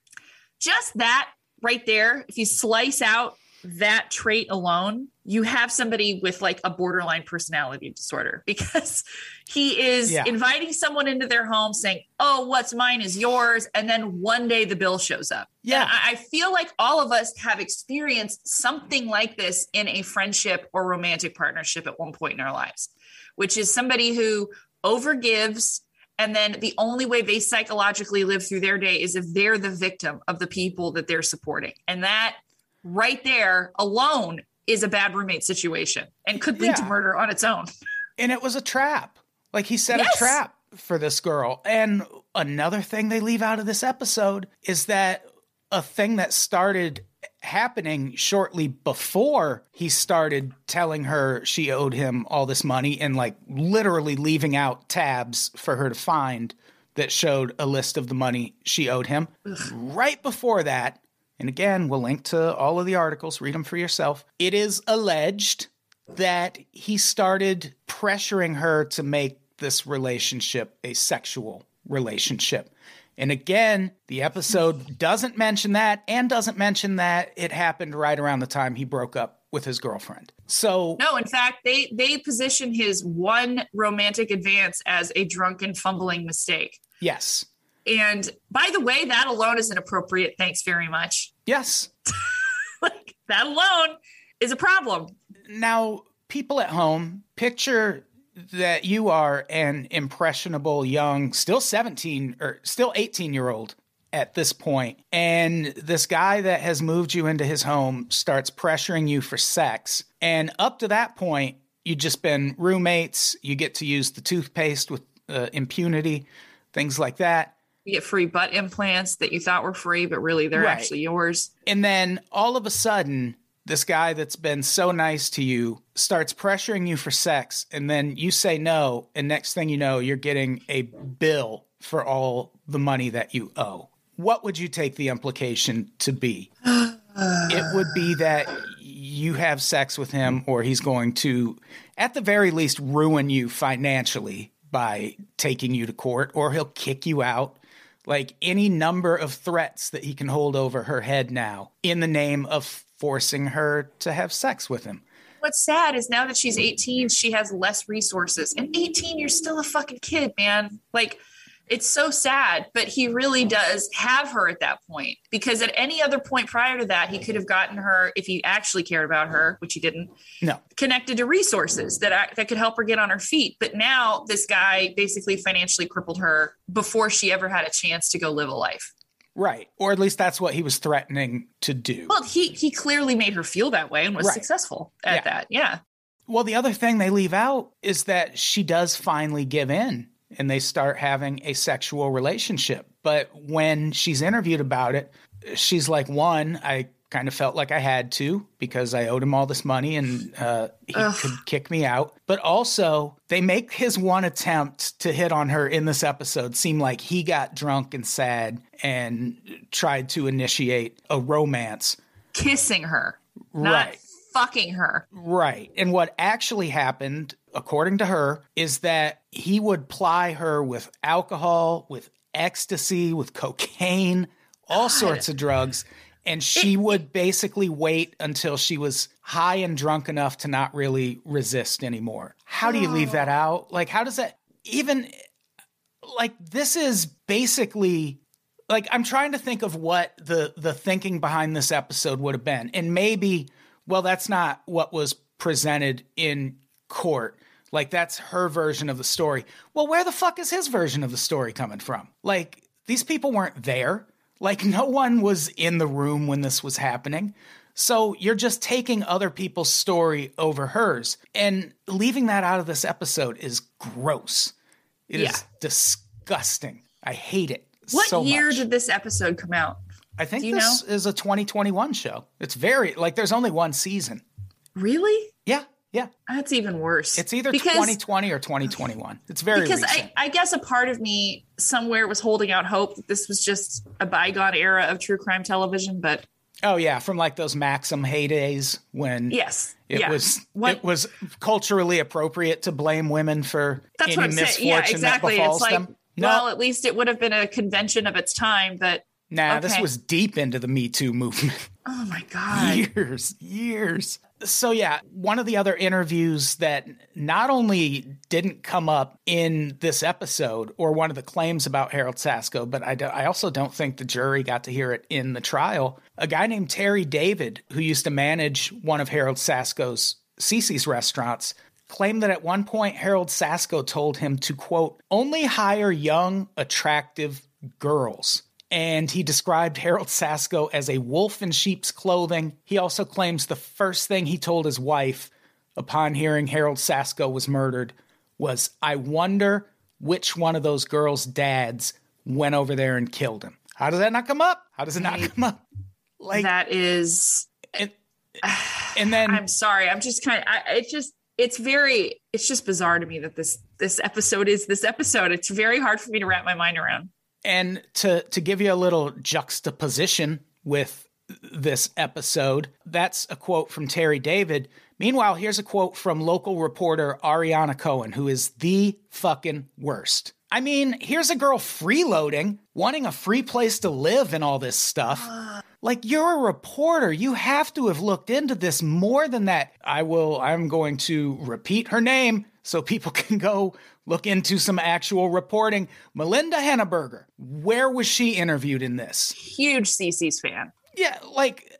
Just that right there, if you slice out that trait alone, you have somebody with like a borderline personality disorder [LAUGHS] because he is Yeah. inviting someone into their home saying, Oh, what's mine is yours. And then one day the bill shows up. Yeah. And I I feel like all of us have experienced something like this in a friendship or romantic partnership at one point in our lives, which is somebody who overgives. And then the only way they psychologically live through their day is if they're the victim of the people that they're supporting. And that right there alone is a bad roommate situation and could lead to murder on its own. And it was a trap. Like he set Yes. a trap for this girl. And another thing they leave out of this episode is that a thing that started happening shortly before he started telling her she owed him all this money and like literally leaving out tabs for her to find that showed a list of the money she owed him. Right before that, and again, we'll link to all of the articles, read them for yourself. It is alleged that he started pressuring her to make this relationship a sexual relationship. And again, the episode doesn't mention that and doesn't mention that it happened right around the time he broke up with his girlfriend. So, No, in fact, they they position his one romantic advance as a drunken fumbling mistake. yes. And by the way, that alone is inappropriate. Thanks very much. Yes. [LAUGHS] Like that alone is a problem. Now, people at home, picture that you are an impressionable young, still 17 or still 18 year old at this point, and this guy that has moved you into his home starts pressuring you for sex. And up to that point, you've just been roommates. You get to use the toothpaste with uh, impunity, things like that. You get free butt implants that you thought were free, but really they're Right. actually yours. And then all of a sudden, this guy that's been so nice to you starts pressuring you for sex. And then you say no. And next thing you know, you're getting a bill for all the money that you owe. What would you take the implication to be? [GASPS] it would be that you have sex with him, or he's going to, at the very least, ruin you financially by taking you to court, or he'll kick you out. Like any number of threats that he can hold over her head now in the name of forcing her to have sex with him. What's sad is now that she's 18, she has less resources. And 18, you're still a fucking kid, man. Like, it's so sad, but he really does have her at that point because at any other point prior to that, he could have gotten her, if he actually cared about her, which he didn't, No. connected to resources that I, that could help her get on her feet. But now this guy basically financially crippled her before she ever had a chance to go live a life. Right. Or at least that's what he was threatening to do. Well, he he clearly made her feel that way and was Right. successful at Yeah. that. Yeah. Well, the other thing they leave out is that she does finally give in and they start having a sexual relationship. But when she's interviewed about it, she's like, one, I kind of felt like I had to because I owed him all this money and uh, he could kick me out. But also, they make his one attempt to hit on her in this episode seem like he got drunk and sad and tried to initiate a romance. Kissing her, not Right. fucking her. Right. And what actually happened, according to her, is that he would ply her with alcohol, with ecstasy, with cocaine, all sorts of drugs. And she would basically wait until she was high and drunk enough to not really resist anymore. How do you leave that out? Like, how does that even, like, this is basically like I'm trying to think of what the the thinking behind this episode would have been. And maybe well that's not what was presented in court. Like that's her version of the story. Well, where the fuck is his version of the story coming from? Like these people weren't there. Like no one was in the room when this was happening. So you're just taking other people's story over hers and leaving that out of this episode is gross. It is Yeah. disgusting. I hate it. What so year much. did this episode come out? I think this is a 2021 show. It's very like there's only one season. Really? Yeah, yeah. That's even worse. It's either because, 2020 2020 or 2021. It's very because recent. I, I guess a part of me somewhere was holding out hope that this was just a bygone era of true crime television, but oh yeah, from like those Maxim heydays when yes, it yeah. was What- it was culturally appropriate to blame women for That's any what I'm misfortune saying. Yeah, exactly. that befalls It's like, them. No, well, at least it would have been a convention of its time, but Nah, this was deep into the Me Too movement. [LAUGHS] Oh my god. years, years. So yeah, one of the other interviews that not only didn't come up in this episode or one of the claims about Harold Sasko, but I, do- I also don't think the jury got to hear it in the trial. A guy named Terry David, who used to manage one of Harold Sasko's Cicis restaurants, claimed that at one point Harold Sasko told him to quote only hire young, attractive girls and he described Harold Sasko as a wolf in sheep's clothing. He also claims the first thing he told his wife upon hearing Harold Sasko was murdered was, I wonder which one of those girls' dads went over there and killed him. How does that not come up? How does it not come up? Like, that is and, and then I'm sorry. I'm just kind of I it's just it's very it's just bizarre to me that this this episode is this episode. It's very hard for me to wrap my mind around. And to to give you a little juxtaposition with this episode, that's a quote from Terry David. Meanwhile, here's a quote from local reporter Ariana Cohen, who is the fucking worst. I mean, here's a girl freeloading, wanting a free place to live and all this stuff. [GASPS] Like you're a reporter, you have to have looked into this more than that. I will I'm going to repeat her name so people [LAUGHS] can go look into some actual reporting. Melinda Henneberger. Where was she interviewed in this? Huge Cicis fan. Yeah, like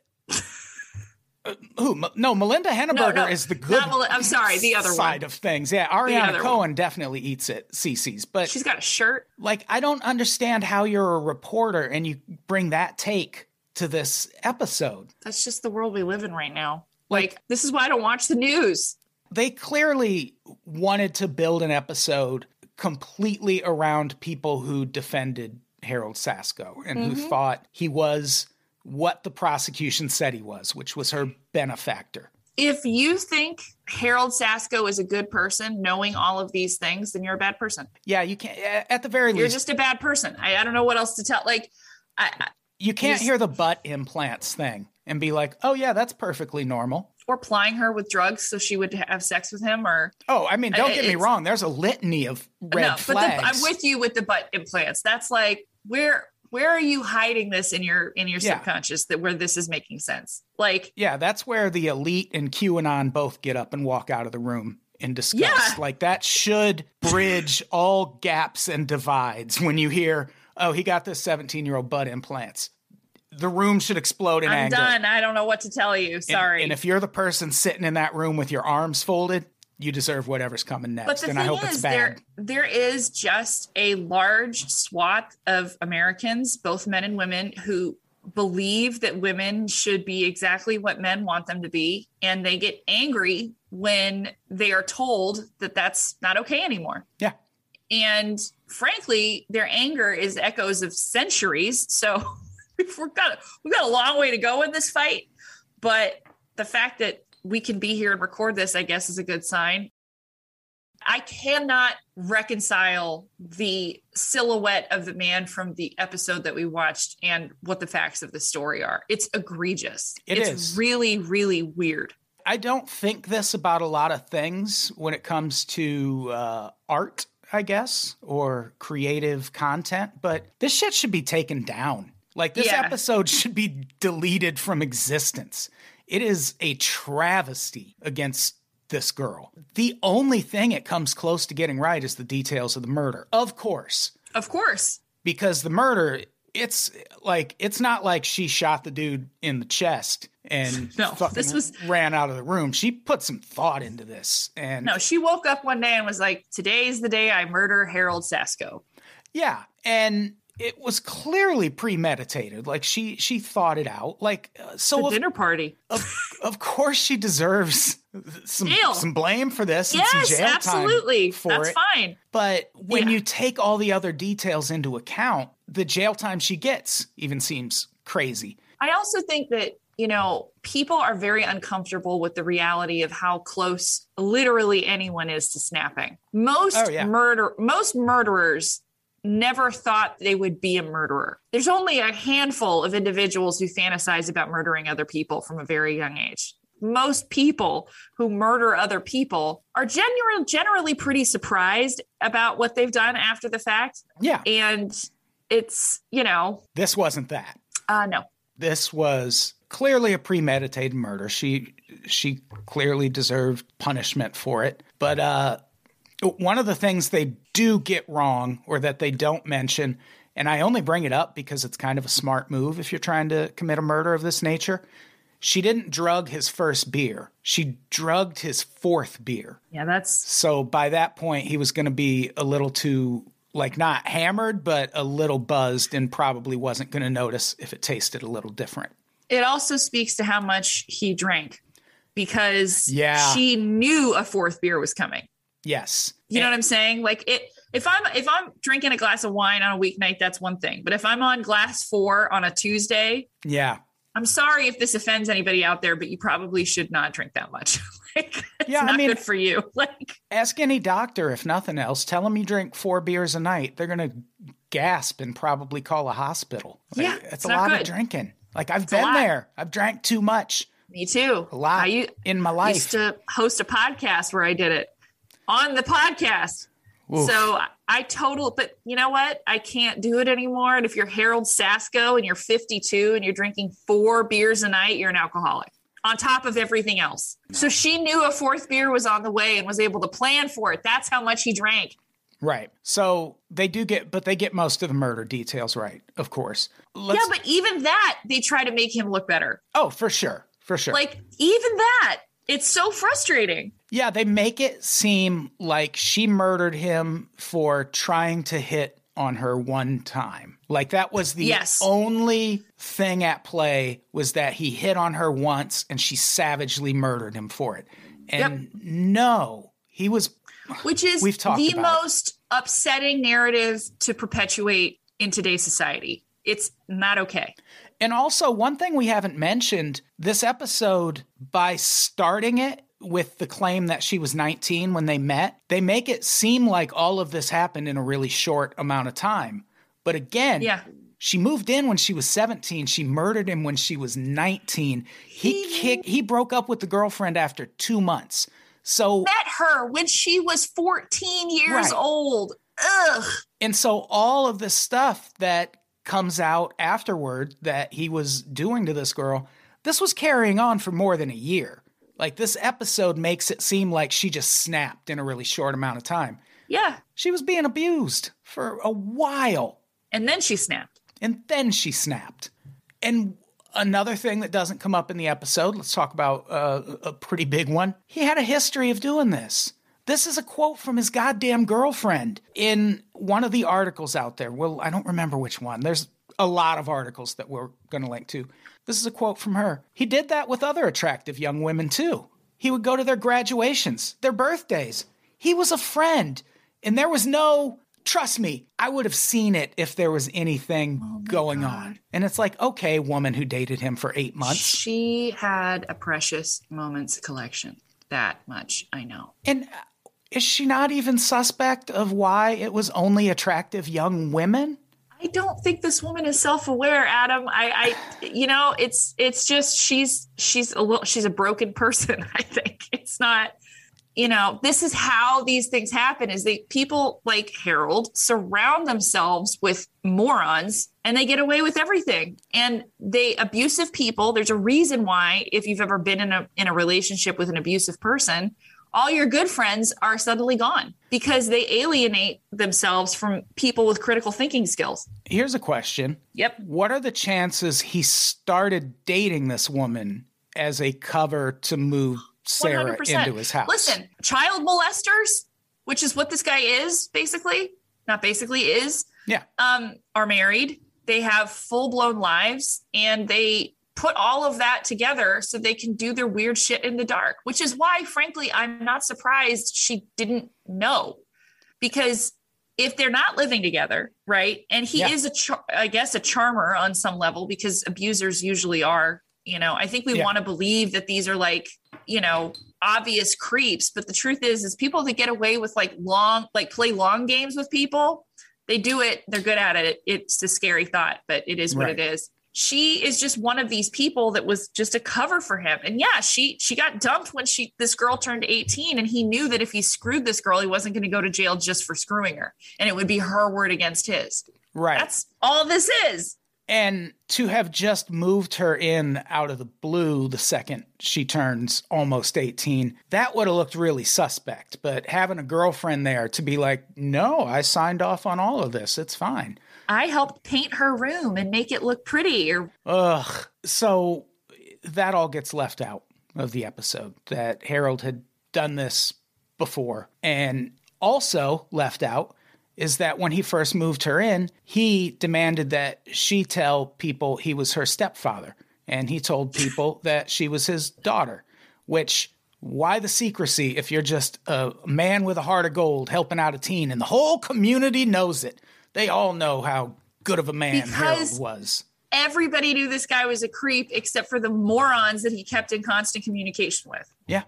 uh, who? M- No, Melinda Henneberger No, no, is the good Mel- I'm sorry, the other side one. of things. Yeah, Ariana Cohen definitely eats at Cicis, but She's got a shirt. like I don't understand how you're a reporter and you bring that take to this episode. That's just the world we live in right now. Like this is why I don't watch the news. They clearly wanted to build an episode completely around people who defended Harold Sasko and Mm-hmm. who thought he was what the prosecution said he was, which was her benefactor. If you think Harold Sasko is a good person, knowing all of these things, then you're a bad person. Yeah, you can't. At the very least. You're just a bad person. I, I don't know what else to tell. Like, I, I, you can't hear the butt implants thing and be like, "Oh yeah, that's perfectly normal." or plying her with drugs so she would have sex with him, or Oh, I mean, don't I- get me wrong. There's a litany of red no. But the. I'm with you with the butt implants. That's like where where are you hiding this in your in your Yeah. subconscious that where this is making sense? Like, Yeah, that's where the elite and QAnon both get up and walk out of the room in disgust. Yeah. Like that should bridge [LAUGHS] all gaps and divides when you hear, oh, he got this 17 year old butt implants. The room should explode in I'm anger. done. I don't know what to tell you. And- Sorry. And, if you're the person sitting in that room with your arms folded, you deserve whatever's coming next. But the and thing I hope is, it's there there is just a large swath of Americans, both men and women, who believe that women should be exactly what men want them to be, and they get angry when they are told that that's not okay anymore. Yeah. And frankly, their anger is echoes of centuries. So [LAUGHS] we've got we've got a long way to go in this fight. But the fact that we can be here and record this, I guess, is a good sign. I cannot reconcile the silhouette of the man from the episode that we watched and what the facts of the story are. It's egregious. It it's is. really, really weird. I don't think this about a lot of things when it comes to uh, art, I guess, or creative content, but this shit should be taken down. Like, this Yeah. episode should be deleted from existence. It is a travesty against this girl. The only thing it comes close to getting right is the details of the murder, of course Of course. because the murder it's like it's not like she shot the dude in the chest and [LAUGHS] No, this was- ran out of the room. She put some thought into this, and No, she woke up one day and was like, Today's the day I murder Harold Sasko. yeah, and it was clearly premeditated. Like she she thought it out. Like uh, The so of, dinner party. of [LAUGHS] of course she deserves some Jail. some blame for this. and some Yes, jail time absolutely. for That's it. fine. But when Yeah. you take all the other details into account, the jail time she gets even seems crazy. I also think that, you know, people are very uncomfortable with the reality of how close literally anyone is to snapping. Most Oh, yeah. murder most murderers never thought they would be a murderer. There's only a handful of individuals who fantasize about murdering other people from a very young age. Most people who murder other people are genuine, generally pretty surprised about what they've done after the fact Yeah. and it's, you know, This wasn't that. uh no. This was clearly a premeditated murder. She she clearly deserved punishment for it. But uh one of the things they do get wrong or that they don't mention, and I only bring it up because it's kind of a smart move if you're trying to commit a murder of this nature. She didn't drug his first beer. She drugged his fourth beer. Yeah, that's So by that point, he was going to be a little too, like, not hammered, but a little buzzed and probably wasn't going to notice if it tasted a little different. it also speaks to how much he drank because Yeah. she knew a fourth beer was coming. Yes. You know what I'm saying? Like it if I'm if I'm drinking a glass of wine on a weeknight, that's one thing. But if I'm on glass four on a Tuesday, Yeah. I'm sorry if this offends anybody out there, but you probably should not drink that much. [LAUGHS] like, it's Yeah, I mean- good for you. [LAUGHS] Like, Ask any doctor, if nothing else. Tell them you drink four beers a night. They're going to gasp and probably call a hospital. Like, Yeah, It's it's a lot good. of drinking. Like, I've a been there. I've drank too much. me too. A lot I in my life. I used to host a podcast where I did it on the podcast. Oof. So I- total, but you know what? I can't do it anymore. And if you're Harold Sasko and you're 52 and you're drinking four beers a night, you're an alcoholic on top of everything else. So she knew a fourth beer was on the way and was able to plan for it. That's how much he drank. Right. So they do get, but they get most of the murder details right, of course. Let's, yeah, but even that, they try to make him look better. oh, for sure. For sure. Like, even that, it's so frustrating. Yeah, they make it seem like she murdered him for trying to hit on her one time. Like that was the Yes. only thing at play was that he hit on her once and she savagely murdered him for it. And no, he was which is We've talked the about it. most upsetting narrative to perpetuate in today's society. It's not okay. And also, one thing we haven't mentioned this episode, by starting it with the claim that she was 19 when they met, they make it seem like all of this happened in a really short amount of time. But again, Yeah. she moved in when she was 17. She murdered him when she was 19. He, kicked, he broke up with the girlfriend after two months. So, Met her when she was 14 years Right. old. Ugh. and so all of this stuff that comes out afterward that he was doing to this girl, this was carrying on for more than a year. Like this episode makes it seem like she just snapped in a really short amount of time. Yeah. She was being abused for a while And then she snapped. and then she snapped. And another thing that doesn't come up in the episode, let's talk about uh, a pretty big one. He had a history of doing this. This is a quote from his goddamn girlfriend in one of the articles out there. Well, I don't remember which one. There's a lot of articles that we're going to link to. This is a quote from her. He did that with other attractive young women too. He would go to their graduations, their birthdays. He was a friend, and there was no trust me, I would have seen it if there was anything oh going on. And it's like, okay, woman who dated him for eight months. She had a precious moments collection. That much I know. And uh, is she not even suspect of why it was only attractive young women? I don't think this woman is self-aware, Adam. I, I, you know, it's it's just she's she's a little she's a broken person. [LAUGHS] I think it's not. You know, this is how these things happen: is they people like Harold surround themselves with morons, and they get away with everything. And they abusive people. There's a reason why, if you've ever been in a in a relationship with an abusive person, all your good friends are suddenly gone because they alienate themselves from people with critical thinking skills. Here's a question Yep. What are the chances he started dating this woman as a cover to move Sarah 100%. into his house? Listen, child molesters, which is what this guy is basically, not basically is, Yeah. um, are married. They have full blown lives and they put all of that together so they can do their weird shit in the dark, which is why, frankly, I'm not surprised she didn't know because if they're not living together, right? And he Yeah. is a, char- I guess, a charmer on some level because abusers usually are. You know, I think we Yeah. want to believe that these are like, you know, obvious creeps, but the truth is, is people that get away with like long, like play long games with people, they do it. They're good at it. It's a scary thought, but it is what Right. it is. She is just one of these people that was just a cover for him. And yeah, she she got dumped when she this girl turned 18 and he knew that if he screwed this girl, he wasn't going to go to jail just for screwing her. And it would be her word against his. Right. That's all this is. And to have just moved her in out of the blue the second she turns almost 18, that would have looked really suspect. But having a girlfriend there to be like, no, I signed off on all of this, it's fine. I helped paint her room and make it look pretty. Or Ugh. So that all gets left out of the episode that Harold had done this before. And also left out is that when he first moved her in, he demanded that she tell people he was her stepfather. And he told people [LAUGHS] that she was his daughter, which why the secrecy if you're just a man with a heart of gold helping out a teen and the whole community knows it? They all know how good of a man Because- Harold was. everybody knew this guy was a creep except for the morons that he kept in constant communication with. Yeah.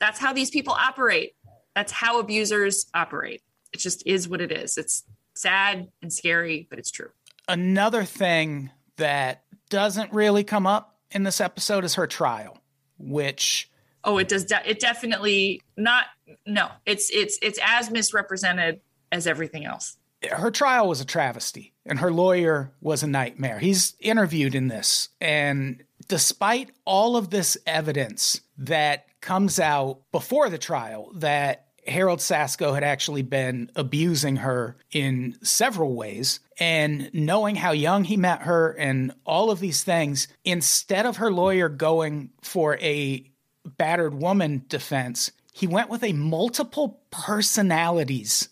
That's how these people operate. That's how abusers operate. It just is what it is. It's sad and scary, but it's true. another thing that doesn't really come up in this episode is her trial, which Oh, it does. De- it definitely not. No, it's it's it's as misrepresented as everything else. Her trial was a travesty and her lawyer was a nightmare. He's interviewed in this. And despite all of this evidence that comes out before the trial that Harold Sasko had actually been abusing her in several ways, and knowing how young he met her and all of these things, instead of her lawyer going for a battered woman defense, he went with a multiple personalities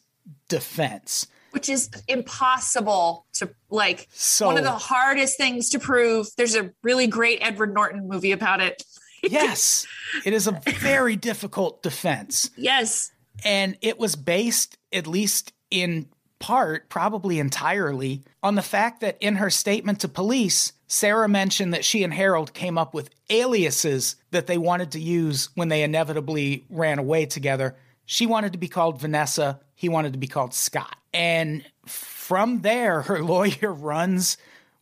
defense. Which is impossible to like So- one of the hardest things to prove there's a really great edward norton movie about it [LAUGHS] Yes, it is a very difficult defense. yes And it was based, at least in part, probably entirely, on the fact that in her statement to police, Sarah mentioned that she and Harold came up with aliases that they wanted to use when they inevitably ran away together. She wanted to be called Vanessa, he wanted to be called Scott. And from there, her [LAUGHS] lawyer runs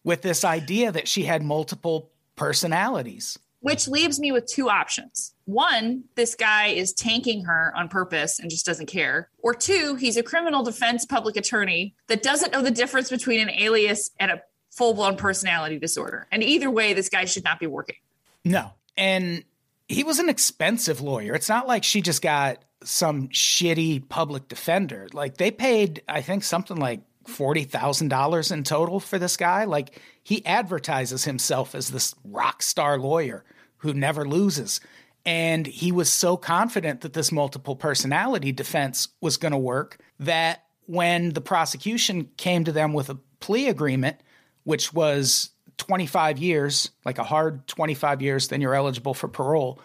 with this idea that she had multiple personalities. which leaves me with two options one this guy is tanking her on purpose and just doesn't care or two he's a criminal defense public attorney that doesn't know the difference between an alias and a full-blown personality disorder and either way this guy should not be working No. And he was an expensive lawyer. It's not like she just got some shitty public defender. Like they paid, I think, something like $40,000 in total for this guy. Like he advertises himself as this rock star lawyer who never loses. And he was so confident that this multiple personality defense was going to work that when the prosecution came to them with a plea agreement, which was 25 years, like a hard 25 years, then you're eligible for parole,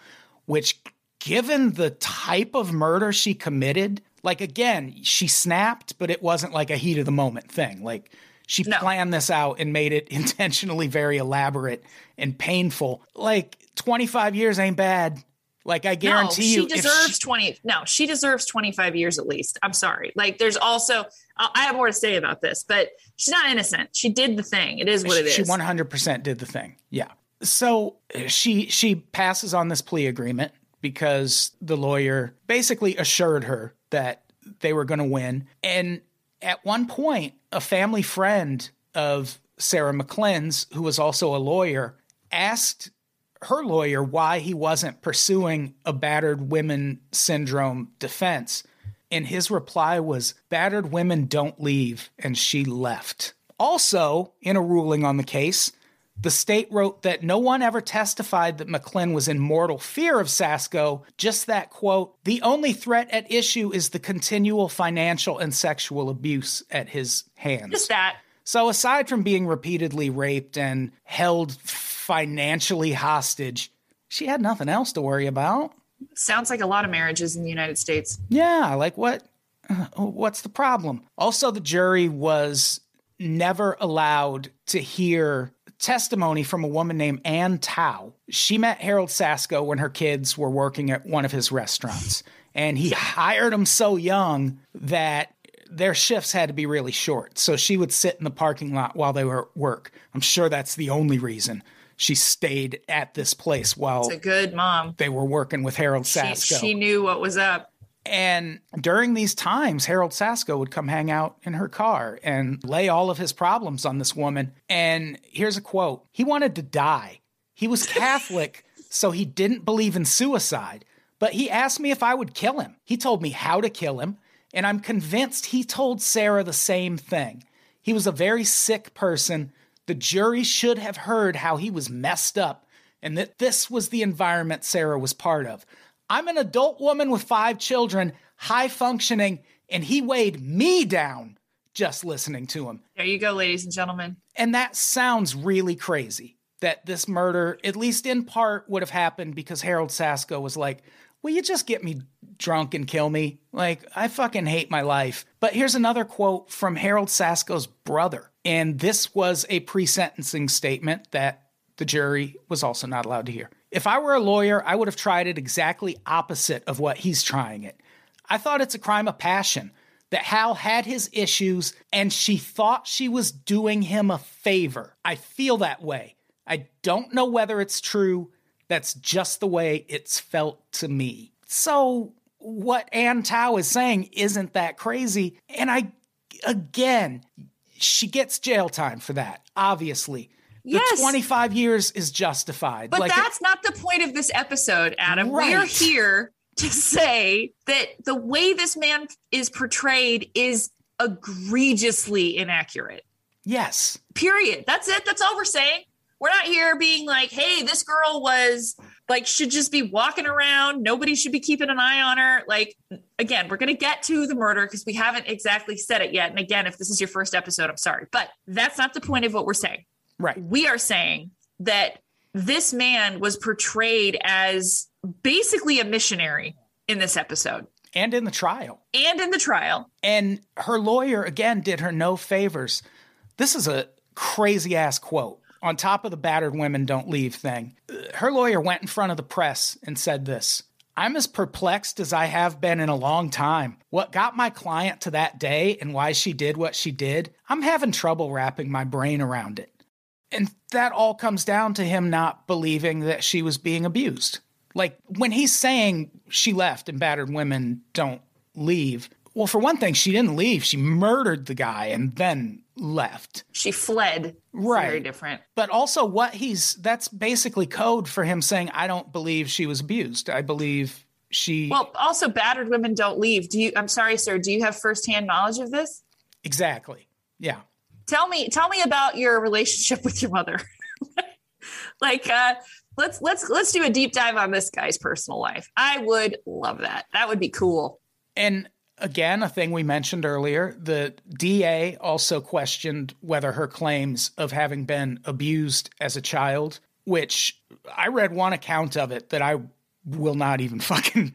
which, given the type of murder she committed, like again, she snapped, but it wasn't like a heat of the moment thing. Like she No. planned this out and made it [LAUGHS] intentionally very elaborate and painful. Like 25 years ain't bad. Like I guarantee no, you, she deserves 20 no she deserves 25 years at least i'm sorry like there's also i have more to say about this but she's not innocent she did the thing it is what it is She 100% did the thing. Yeah. So she she passes on this plea agreement because the lawyer basically assured her that they were going to win. And at one point, a family friend of Sarah McLinn's, who was also a lawyer, asked her lawyer why he wasn't pursuing a battered women syndrome defense. And his reply was battered women don't leave, and she left. Also, in a ruling on the case, the state wrote that no one ever testified that McLinn was in mortal fear of Sasko, just that quote, the only threat at issue is the continual financial and sexual abuse at his hands. just that So, aside from being repeatedly raped and held financially hostage, she had nothing else to worry about. sounds like a lot of marriages in the united states Yeah, like what? [SIGHS] What's the problem? Also, the jury was never allowed to hear testimony from a woman named Ann Tao. She met Harold Sasko when her kids were working at one of his restaurants, and he hired them so young that their shifts had to be really short. So she would sit in the parking lot while they were at work. I'm sure that's the only reason she stayed at this place while it's a good mom they were working with Harold she, Sasko. she knew what was up And during these times, Harold Sasko would come hang out in her car and lay all of his problems on this woman. And here's a quote He wanted to die. He was Catholic, [LAUGHS] so he didn't believe in suicide, but he asked me if I would kill him. He told me how to kill him, and I'm convinced he told Sarah the same thing. He was a very sick person. The jury should have heard how he was messed up and that this was the environment Sarah was part of. I'm an adult woman with five children, high functioning, and he weighed me down just listening to him. There you go, ladies and gentlemen. And that sounds really crazy that this murder, at least in part, would have happened because Harold Sasko was like, Will you just get me drunk and kill me? Like, I fucking hate my life. But here's another quote from Harold Sasko's brother. And this was a pre sentencing statement that the jury was also not allowed to hear. If I were a lawyer, I would have tried it exactly opposite of what he's trying it. I thought it's a crime of passion that Hal had his issues and she thought she was doing him a favor. I feel that way. I don't know whether it's true. That's just the way it's felt to me. So, what Ann Tao is saying isn't that crazy. And I, again, she gets jail time for that, obviously. The Yes. 25 years is justified. But Like, that's not the point of this episode, Adam. Right. We're here to say that the way this man is portrayed is egregiously inaccurate. yes. Period. That's it. That's all we're saying. We're not here being like, hey, this girl was like, should just be walking around. Nobody should be keeping an eye on her. Like, again, we're going to get to the murder because we haven't exactly said it yet. And again, if this is your first episode, I'm sorry. But that's not the point of what we're saying. Right. We are saying that this man was portrayed as basically a missionary in this episode And in the trial. and in the trial. And her lawyer, again, did her no favors. This is a crazy ass quote on top of the battered women don't leave thing. Her lawyer went in front of the press and said this I'm as perplexed as I have been in a long time. What got my client to that day and why she did what she did, I'm having trouble wrapping my brain around it. And that all comes down to him not believing that she was being abused. Like when he's saying she left and battered women don't leave, well, for one thing, she didn't leave. She murdered the guy and then left. She fled. It's Right. Very different. But also, what he's that's basically code for him saying, I don't believe she was abused. I believe she. Well, also battered women don't leave. Do you I'm sorry, sir, do you have firsthand knowledge of this? exactly. Yeah. Tell me tell me about your relationship with your mother. [LAUGHS] like uh let's let's let's do a deep dive on this guy's personal life. I would love that. That would be cool. And again, a thing we mentioned earlier, the DA also questioned whether her claims of having been abused as a child, which I read one account of it that I will not even [LAUGHS] fucking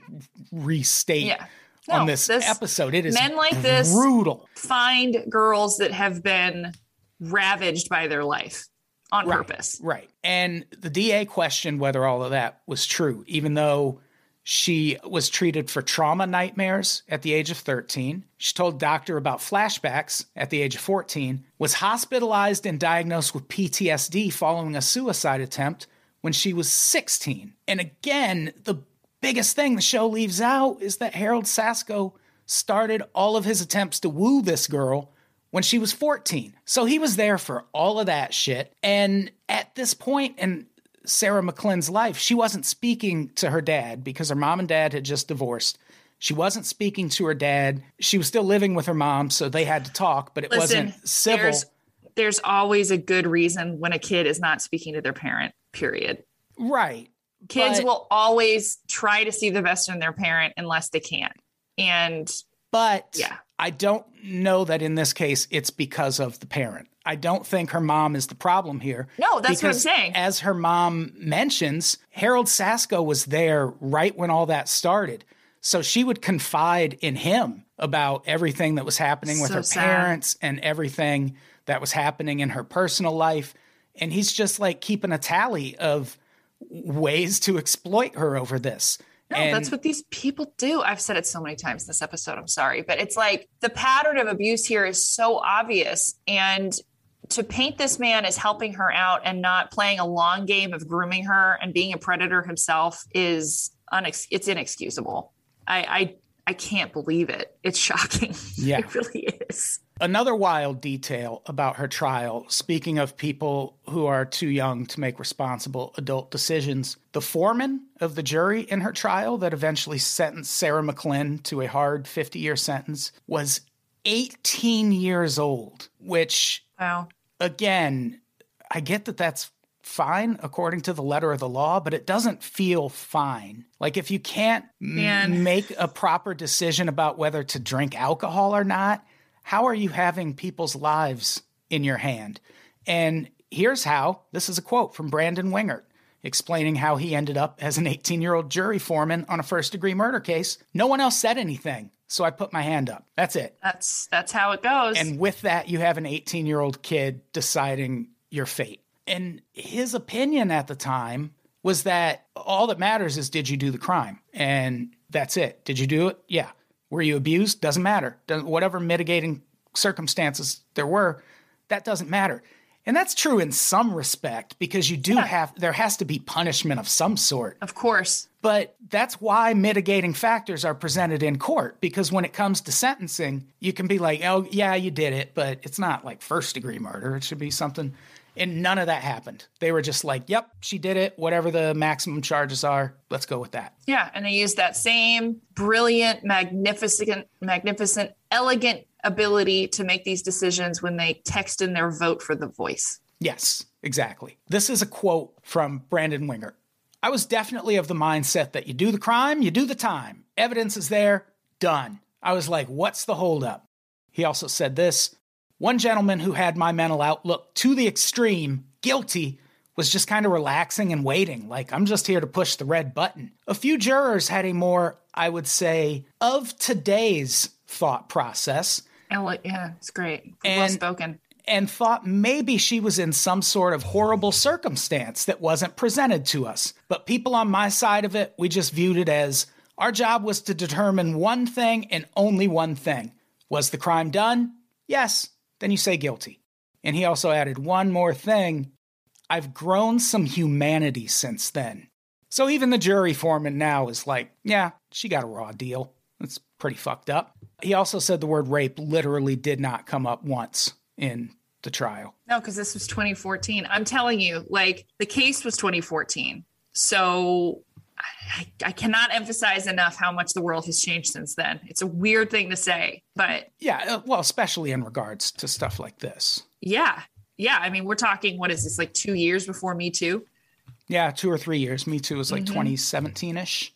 restate Yeah. On this, this- episode. It is men like this- brutal. Find girls that have been ravaged by their life on Right. purpose. Right. And the DA questioned whether all of that was true, even though she was treated for trauma nightmares at the age of 13. She told doctor about flashbacks at the age of 14, was hospitalized and diagnosed with PTSD following a suicide attempt when she was 16. And again, the biggest thing the show leaves out is that Harold Sasko started all of his attempts to woo this girl when she was 14. So he was there for all of that shit. And at this point in Sarah McLinn's life, she wasn't speaking to her dad because her mom and dad had just divorced. She wasn't speaking to her dad. She was still living with her mom, so they had to talk, but it Listen, wasn't civil. there's there's always a good reason when a kid is not speaking to their parent. Period. right. Kids But- will always try to see the best in their parent unless they can. And But Yeah. I don't know that in this case it's because of the parent. I don't think her mom is the problem here. No, that's what I'm saying. As her mom mentions, Harold Sasko was there right when all that started. So she would confide in him about everything that was happening with So her sad. parents and everything that was happening in her personal life. And he's just like keeping a tally of ways to exploit her over this. No, and that's what these people do. I've said it so many times this episode. I'm sorry, but it's like the pattern of abuse here is so obvious. And to paint this man as helping her out and not playing a long game of grooming her and being a predator himself is unex- it's inexcusable. I, I I can't believe it. It's [LAUGHS] shocking. Yeah. it really is. Another wild detail about her trial, speaking of people who are too young to make responsible adult decisions, the foreman of the jury in her trial that eventually sentenced Sarah McLinn to a hard 50 year sentence was 18 years old, which, Wow. again, I get that that's fine according to the letter of the law, but it doesn't feel fine. Like if you can't m- make a proper decision about whether to drink alcohol or not, how are you having people's lives in your hand? And here's how this is a quote from Brandon Wingert explaining how he ended up as an 18 year old jury foreman on a first degree murder case. No one else said anything, so I put my hand up. That's it. That's that's how it goes. And with that, you have an 18 year old kid deciding your fate. And his opinion at the time was that all that matters is did you do the crime? And that's it. Did you do it? Yeah. Were you abused? Doesn't matter. Doesn't- Whatever mitigating circumstances there were, that doesn't matter. And that's true in some respect because you do have, there has to be punishment of some sort. of course. But that's why mitigating factors are presented in court because when it comes to sentencing, you can be like, oh, yeah, you did it, but it's not like first degree murder. It should be something. And none of that happened. They were just like, yep, she did it. Whatever the maximum charges are, let's go with that. Yeah, and they used that same brilliant, magnificent, magnificent, elegant ability to make these decisions when they text in their vote for the voice. Yes, exactly. This is a quote from Brandon Winger. I was definitely of the mindset that you do the crime, you do the time. Evidence is there, done. I was like, what's the holdup? He also said this one gentleman who had my mental outlook to the extreme, guilty, was just kind of relaxing and waiting, like, I'm just here to push the red button. A few jurors had a more, I would say, of today's thought process Ele- yeah, it's great. And- well spoken. and thought maybe she was in some sort of horrible circumstance that wasn't presented to us. But people on my side of it, we just viewed it as our job was to determine one thing and only one thing. Was the crime done? Yes. Then you say guilty. And he also added one more thing I've grown some humanity since then. So even the jury foreman now is like, yeah, she got a raw deal. That's pretty fucked up. He also said the word rape literally did not come up once in the trial. No, because this was 2014. I'm telling you, like the case was 2014. So I, I cannot emphasize enough how much the world has changed since then. It's a weird thing to say, but Yeah, uh, well, especially in regards to stuff like this. yeah. Yeah. I mean, we're talking, what is this, like two years before Me Too? Yeah, two or three years. Me Too was like 2017 ish.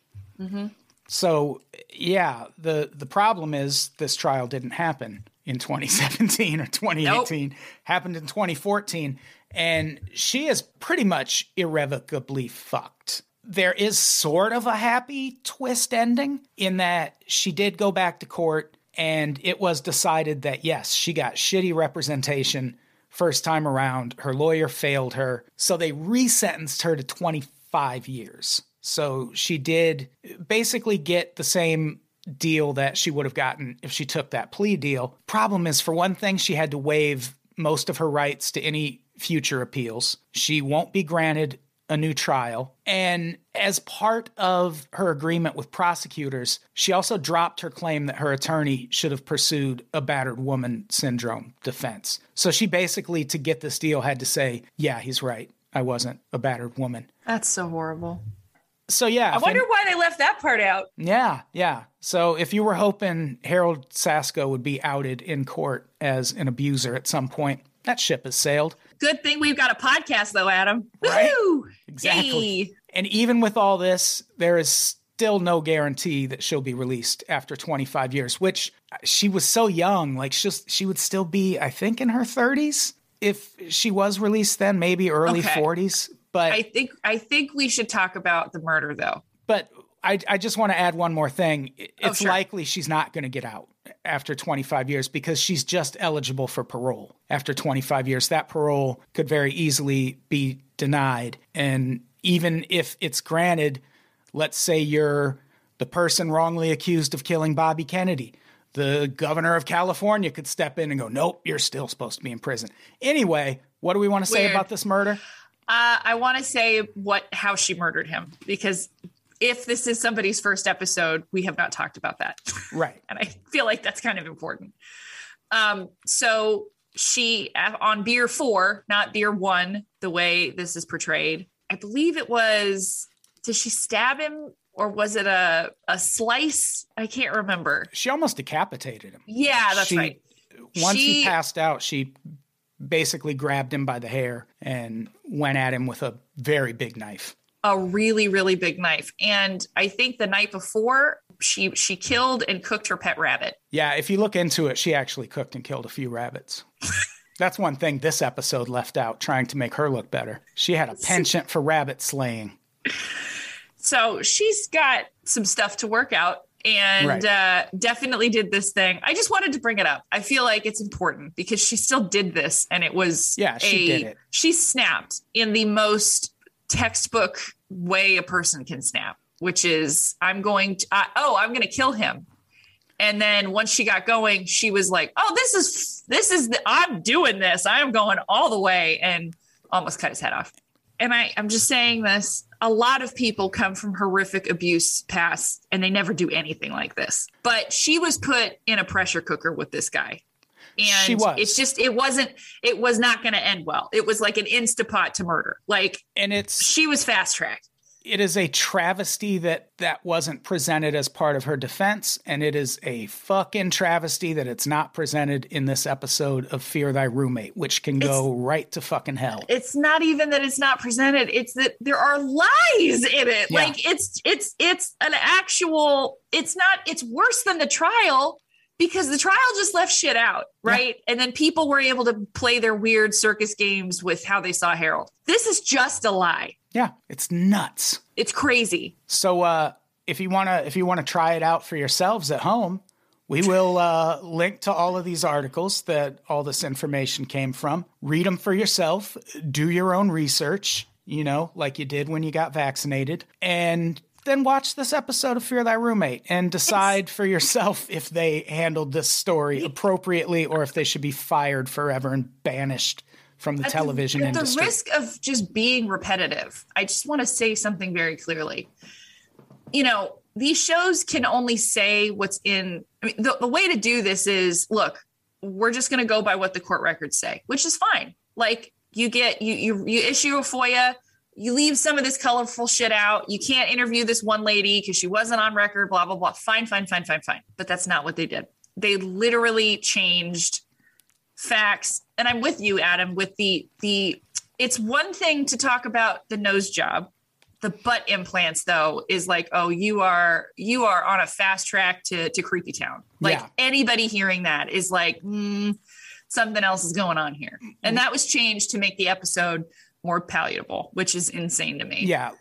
So yeah, the the problem is this trial didn't happen in 2017 or 2018. Happened in 2014, and she is pretty much irrevocably fucked. There is sort of a happy twist ending in that she did go back to court, and it was decided that yes, she got shitty representation first time around. Her lawyer failed her, so they resentenced her to 25 years. So she did basically get the same deal that she would have gotten if she took that plea deal. Problem is, for one thing, she had to waive most of her rights to any future appeals. She won't be granted a new trial. And as part of her agreement with prosecutors, she also dropped her claim that her attorney should have pursued a battered woman syndrome defense. So she basically, to get this deal, had to say, Yeah, he's right. I wasn't a battered woman. That's so horrible. So, yeah. I wonder any- why they left that part out. yeah, yeah. So if you were hoping Harold Sasko would be outed in court as an abuser at some point, that ship has sailed. Good thing we've got a podcast, though, Adam. Right? Woohoo! Exactly. Yay. And even with all this, there is still no guarantee that she'll be released after 25 years, which she was so young. Like she's, she would still be, I think, in her 30s if she was released then, maybe early Okay. 40s. But I think I think we should talk about the murder, though. But I, I just want to add one more thing. Oh, It's sure. likely she's not going to get out after 25 years because she's just eligible for parole after 25 years. That parole could very easily be denied. And even if it's granted, let's say you're the person wrongly accused of killing Bobby Kennedy. The governor of California could step in and go, Nope, you're still supposed to be in prison. Anyway, what do we want to say Weird. about this murder? Uh, I want to say what how she murdered him because if this is somebody's first episode, we have not talked about that. [LAUGHS] Right. and I feel like that's kind of important. Um, so she on beer four, not beer one, the way this is portrayed. I believe it was. Did she stab him, or was it a a slice? I can't remember. She almost decapitated him. Yeah, that's She- right. Once he She- passed out, she basically grabbed him by the hair and went at him with a very big knife. A really really big knife and i think the night before she she killed and cooked her pet rabbit Yeah, if you look into it, she actually cooked and killed a few rabbits. [LAUGHS] That's one thing this episode left out, trying to make her look better. She had a penchant for rabbit slaying. so she's got some stuff to work out and Right. uh, definitely did this thing i just wanted to bring it up i feel like it's important because she still did this and it was Yeah, she a- did it. she snapped in the most textbook way a person can snap which is i'm going to uh, oh i'm going to kill him. And then once she got going she was like oh this is this is the, i'm doing this. I'm going all the way and almost cut his head off. And I, i'm just saying this a lot of people come from horrific abuse past and they never do anything like this. But she was put in a pressure cooker with this guy and She was. it's just it wasn't it was not going to end well it was like an instapot to murder like And it's she was fast tracked it is a travesty that that wasn't presented as part of her defense and it is a fucking travesty that it's not presented in this episode of Fear Thy Roommate, which can go right to fucking hell. it's not even that it's not presented it's that there are lies in it Yeah. like it's it's it's an actual it's not it's worse than the trial because the trial just left shit out right and then people were able to play their weird circus games with how they saw harold this is just a lie Yeah, it's nuts. it's crazy So uh, if you wanna if you wanna try it out for yourselves at home, we will uh, link to all of these articles that all this information came from. Read them for yourself. Do your own research. You know, like you did when you got vaccinated, and then watch this episode of Fear Thy Roommate and decide for yourself if they handled this story appropriately or if they should be fired forever and banished from the television At the industry. risk of just being repetitive, I just want to say something very clearly. You know, these shows can only say what's in. I mean, the, the way to do this is look, we're just going to go by what the court records say, which is fine. Like you get you you you issue a FOIA, you leave some of this colorful shit out. You can't interview this one lady because she wasn't on record. Blah blah blah. Fine, fine, fine, fine, fine. But that's not what they did. They literally changed facts and i'm with you adam with the the it's one thing to talk about the nose job the butt implants though is like oh you are you are on a fast track to to creepy town like Yeah. anybody hearing that is like mm, something else is going on here and that was changed to make the episode more palatable which is insane to me yeah,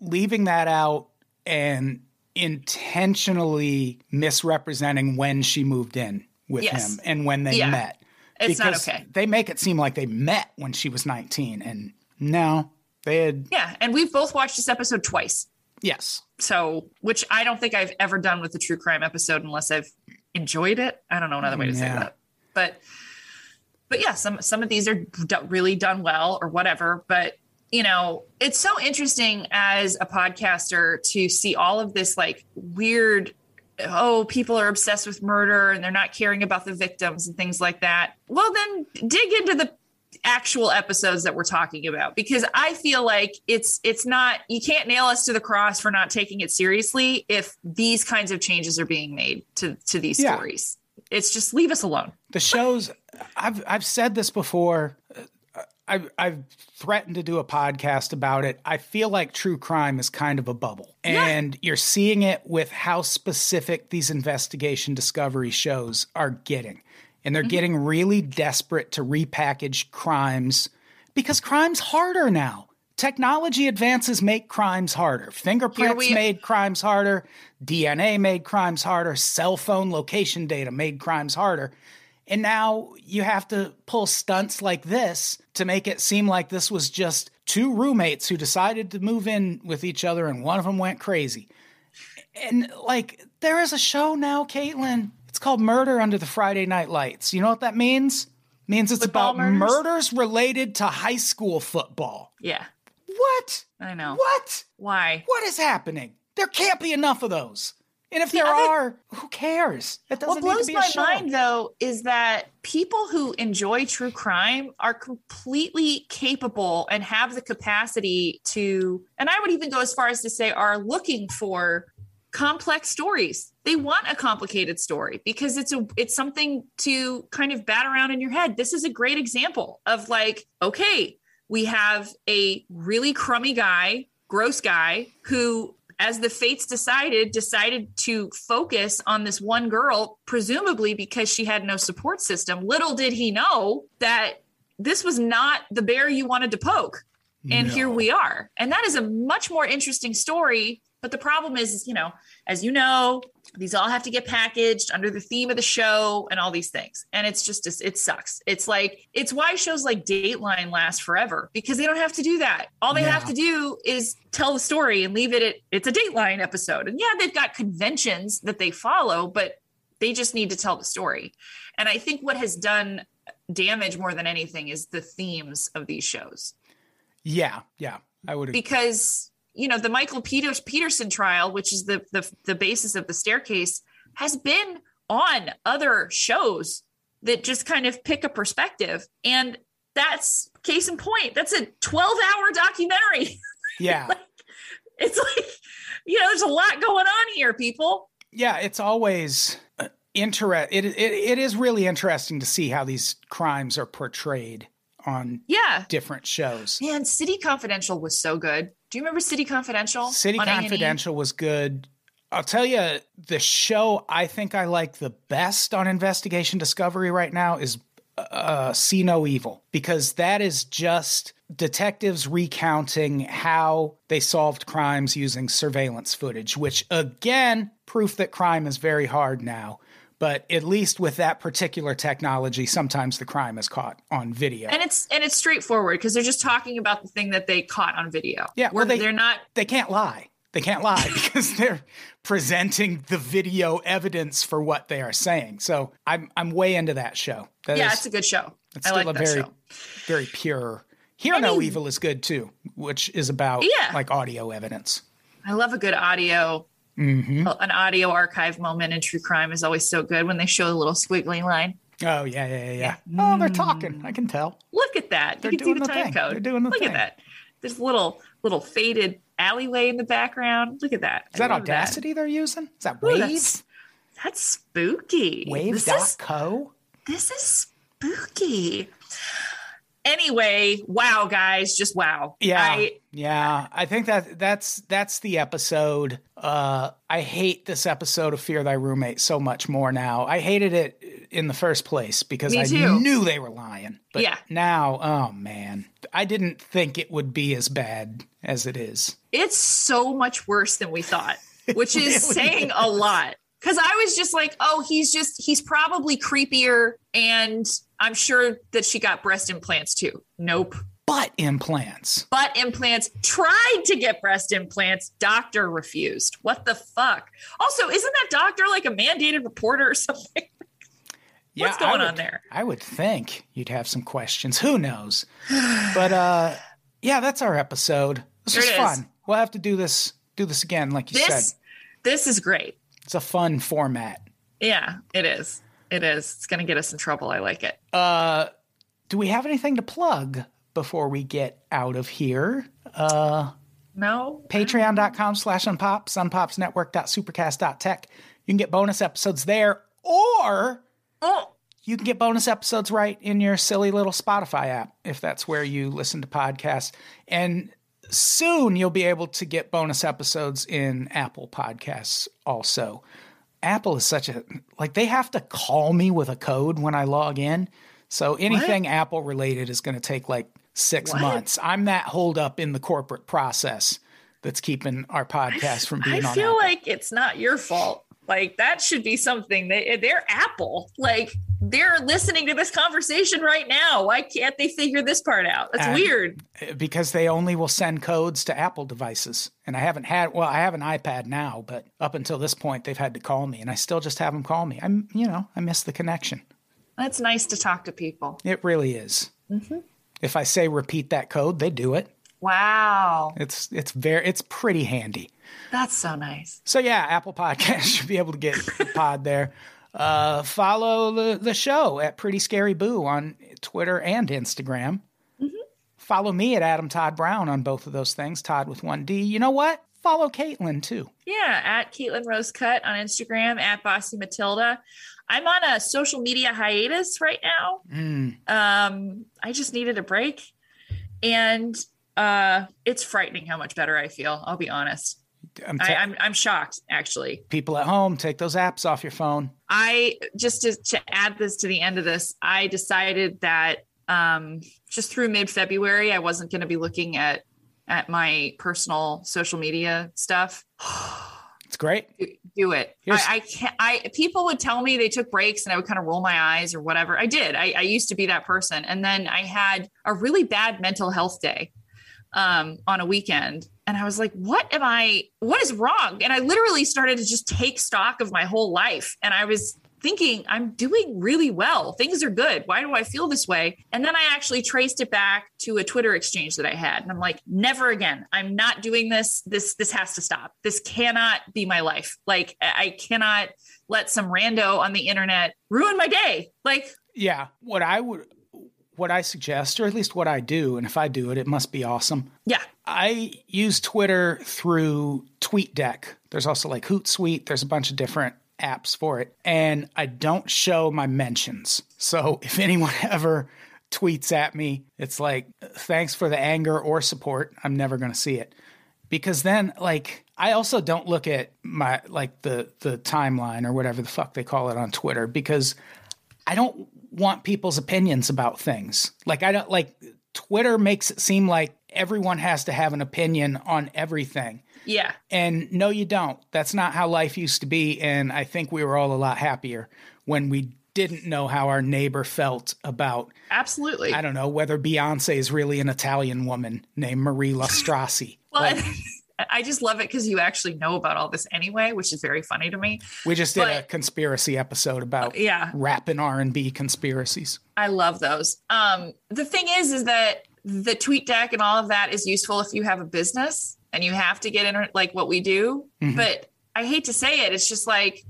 leaving that out and intentionally misrepresenting when she moved in with Yes. him and when they Yeah. met. It's not Because okay. They make it seem like they met when she was 19 and no, they had yeah and we've both watched this episode twice yes. so which i don't think i've ever done with a true crime episode unless i've enjoyed it i don't know another way to say that but but yeah some some of these are do- really done well or whatever but you know it's so interesting as a podcaster to see all of this like weird oh people are obsessed with murder and they're not caring about the victims and things like that well then dig into the actual episodes that we're talking about because I feel like it's it's not you can't nail us to the cross for not taking it seriously if these kinds of changes are being made to to these Yeah. stories. It's just leave us alone. The shows I've I've said this before. uh, I've I've threatened to do a podcast about it. I feel like true crime is kind of a bubble, and you're seeing it with how specific these investigation discovery shows are getting, and they're getting really desperate to repackage crimes because crime's harder now. Technology advances make crimes harder. Fingerprints we- made crimes harder. DNA made crimes harder. Cell phone location data made crimes harder. And now you have to pull stunts like this to make it seem like this was just two roommates who decided to move in with each other and one of them went crazy. And like, there is a show now, Caitlin. It's called Murder Under the Friday Night Lights. You know what that means? means it's Football about murders? murders related to high school football. Yeah. What? I know. What? Why? What is happening? There can't be enough of those. And if there other- are, who cares? It doesn't What need to blows be a my show. mind though is that people who enjoy true crime are completely capable and have the capacity to, and I would even go as far as to say, are looking for complex stories. They want a complicated story because it's a it's something to kind of bat around in your head. This is a great example of like, okay, we have a really crummy guy, gross guy who as the fates decided decided to focus on this one girl presumably because she had no support system. Little did he know that this was not the bear you wanted to poke. And here we are. And that is a much more interesting story. But the problem is, is, you know, as you know, these all have to get packaged under the theme of the show and all these things. And it's just, it sucks. It's like, it's why shows like Dateline last forever because they don't have to do that. All they have to do is tell the story and leave it at, it's a Dateline episode. And yeah, they've got conventions that they follow, but they just need to tell the story. And I think what has done damage more than anything is the themes of these shows Yeah, yeah, I would agree. because you know the Michael Peters Peterson trial, which is the the the basis of the staircase, has been on other shows that just kind of pick a perspective, and that's case in point. That's a twelve hour documentary. [LAUGHS] Yeah, it's like you know, there's a lot going on here, people. yeah, it's always uh, interest. It, it it is really interesting to see how these crimes are portrayed on Yeah, different shows. man, City Confidential was so good. Do you remember City Confidential? City on A&E? Confidential was good. I'll tell you, the show I think I like the best on Investigation Discovery right now is uh, See No Evil because that is just detectives recounting how they solved crimes using surveillance footage, which again, proof that crime is very hard now. But at least with that particular technology, sometimes the crime is caught on video. and it's and it's straightforward because they're just talking about the thing that they caught on video. Yeah, well, where they- they're not they can't lie. They can't lie [LAUGHS] because they're presenting the video evidence for what they are saying. So I'm I'm way into that show. That yeah, is- it's a good show. it's I still like a that very show. very pure. Hear No Evil is good too, which is about Yeah. like audio evidence. I love a good audio. Mm-hmm. An audio archive moment in true crime is always so good when they show the little squiggly line. Oh yeah, yeah, yeah, yeah. Oh, they're talking. I can tell. Look at that. They're you can see doing the the time thing. code. They're doing the Look thing. at that. There's little little faded alleyway in the background. Look at that. Is that I love Audacity they're using? Is that Ooh, that's, that's spooky. This is, Wave.co? this is spooky. Anyway, wow, guys, just wow. Yeah, I, yeah. I think that that's that's the episode. Uh, I hate this episode of Fear Thy Roommate so much more now. I hated it in the first place because Me I too. knew they were lying. But Yeah. now, oh man, I didn't think it would be as bad as it is. it's so much worse than we thought, which [LAUGHS] is really saying a lot. Because I was just like, oh, he's just, he's probably creepier. And I'm sure that she got breast implants too. Nope. Butt implants. Butt implants, tried to get breast implants. Doctor refused. What the fuck? Also, isn't that doctor like a mandated reporter or [LAUGHS] something? Yeah, What's going on there? I would think you'd have some questions. Who knows? But uh, yeah, that's our episode. This There was fun. We'll have to do this do this again, like you This, said. this is great. It's a fun format. Yeah, it is. It is. It's going to get us in trouble. I like it. Uh, do we have anything to plug before we get out of here? Uh, No? Patreon.com slash unpops, unpopsnetwork.supercast.tech. You can get bonus episodes there, or Oh, you can get bonus episodes right in your silly little Spotify app if that's where you listen to podcasts. And soon you'll be able to get bonus episodes in Apple Podcasts also. Apple is such a like they have to call me with a code when I log in. So anything Apple related is going to take like 6 What? months. I'm that hold up in the corporate process that's keeping our podcast from being I feel Apple. like it's not your fault. Like that should be something they they're Apple. Like they're listening to this conversation right now. Why can't they figure this part out? That's Uh, weird. because they only will send codes to Apple devices. And I haven't had, well, I have an iPad now, but up until this point, they've had to call me, and I still just have them call me. I'm, you know, I miss the connection. That's nice to talk to people. It really is. Mm-hmm. If I say repeat that code, they do it. Wow. It's it's very it's pretty handy. That's so nice. So yeah, Apple Podcast [LAUGHS] should be able to get the pod there. Uh, follow the, the show at Pretty Scary Boo on Twitter and Instagram. Follow me at Adam Todd Brown on both of those things. Todd with one D. You know what? Follow Caitlin too. Yeah, at Caitlin Rose Cut on Instagram, at Bossy Matilda. I'm on a social media hiatus right now. Um, I just needed a break. And uh, it's frightening how much better I feel. I'll be honest. I'm I, I'm I'm shocked actually. people at home, take those apps off your phone. I just to, to add this to the end of this, I decided that um, just through mid February, I wasn't going to be looking at at my personal social media stuff. It's great. Do- Do it. Here's- I, I can't. I people would tell me they took breaks, and I would kind of roll my eyes or whatever. I did. I, I used to be that person, and then I had a really bad mental health day um, on a weekend, and I was like, "What am I? What is wrong?" And I literally started to just take stock of my whole life, and I was thinking, "I'm doing really well. Things are good. Why do I feel this way?" And then I actually traced it back to a Twitter exchange that I had, and I'm like, "Never again. I'm not doing this. This this has to stop. This cannot be my life. Like I cannot." Let some rando on the internet ruin my day. Like, Yeah. What I would what I suggest, or at least what I do, and if I do it, it must be awesome. yeah, I use Twitter through TweetDeck. There's also like Hootsuite. There's a bunch of different apps for it. And I don't show my mentions. So [LAUGHS] if anyone [LAUGHS] ever tweets at me, it's like, thanks for the anger or support. I'm never going to see it. Because then, like, I also don't look at my, like, the, the timeline or whatever the fuck they call it on Twitter because I don't want people's opinions about things. Like I don't like Twitter makes it seem like everyone has to have an opinion on everything. yeah, And no you don't. That's not how life used to be and I think we were all a lot happier when we didn't know how our neighbor felt about absolutely. I don't know whether Beyonce is really an Italian woman named Marie Lastrasi. Well, Like, [LAUGHS] I just love it because you actually know about all this anyway, which is very funny to me. we just did a conspiracy episode about Yeah, rap and R&B conspiracies. I love those. Um, the thing is, is that the tweet deck and all of that is useful if you have a business and you have to get in like what we do. Mhm. But I hate to say it, it's just like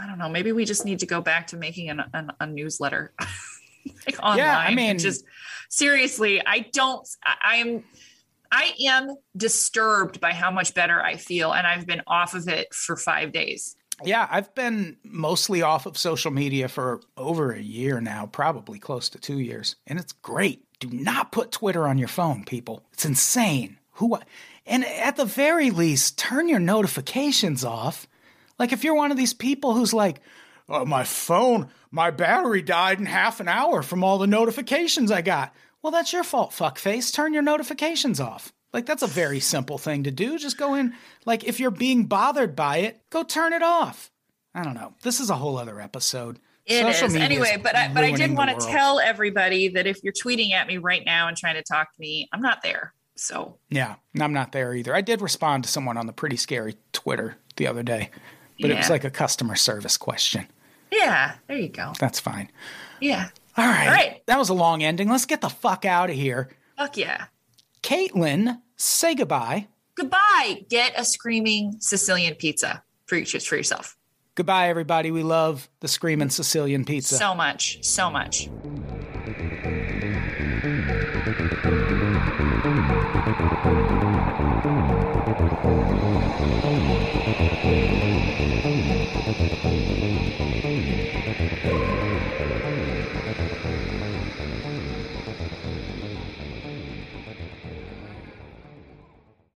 I don't know. Maybe we just need to go back to making an, an, a newsletter [LAUGHS] like online. Yeah, I mean- just seriously, I don't. I, I am. I am disturbed by how much better I feel, and I've been off of it for five days. Yeah, I've been mostly off of social media for over a year now, probably close to two years, and it's great. Do not put Twitter on your phone, people. It's insane. Who? And at the very least, turn your notifications off. Like if you're one of these people who's like, oh, my phone, my battery died in half an hour from all the notifications I got. Well, that's your fault, fuckface. Turn your notifications off. Like that's a very simple thing to do. Just go in. Like if you're being bothered by it, go turn it off. I don't know. This is a whole other episode. It Social is anyway, but I, but I did want to tell everybody that if you're tweeting at me right now and trying to talk to me, I'm not there. So Yeah, I'm not there either. I did respond to someone on the pretty scary Twitter the other day, but it was like a customer service question. yeah, there you go. That's fine. Yeah, All right. All right. That was a long ending. Let's get the fuck out of here. fuck yeah. Caitlin, say goodbye. Goodbye. Get a screaming Sicilian pizza for for yourself. Goodbye, everybody. We love the screaming Sicilian pizza. So much, so much.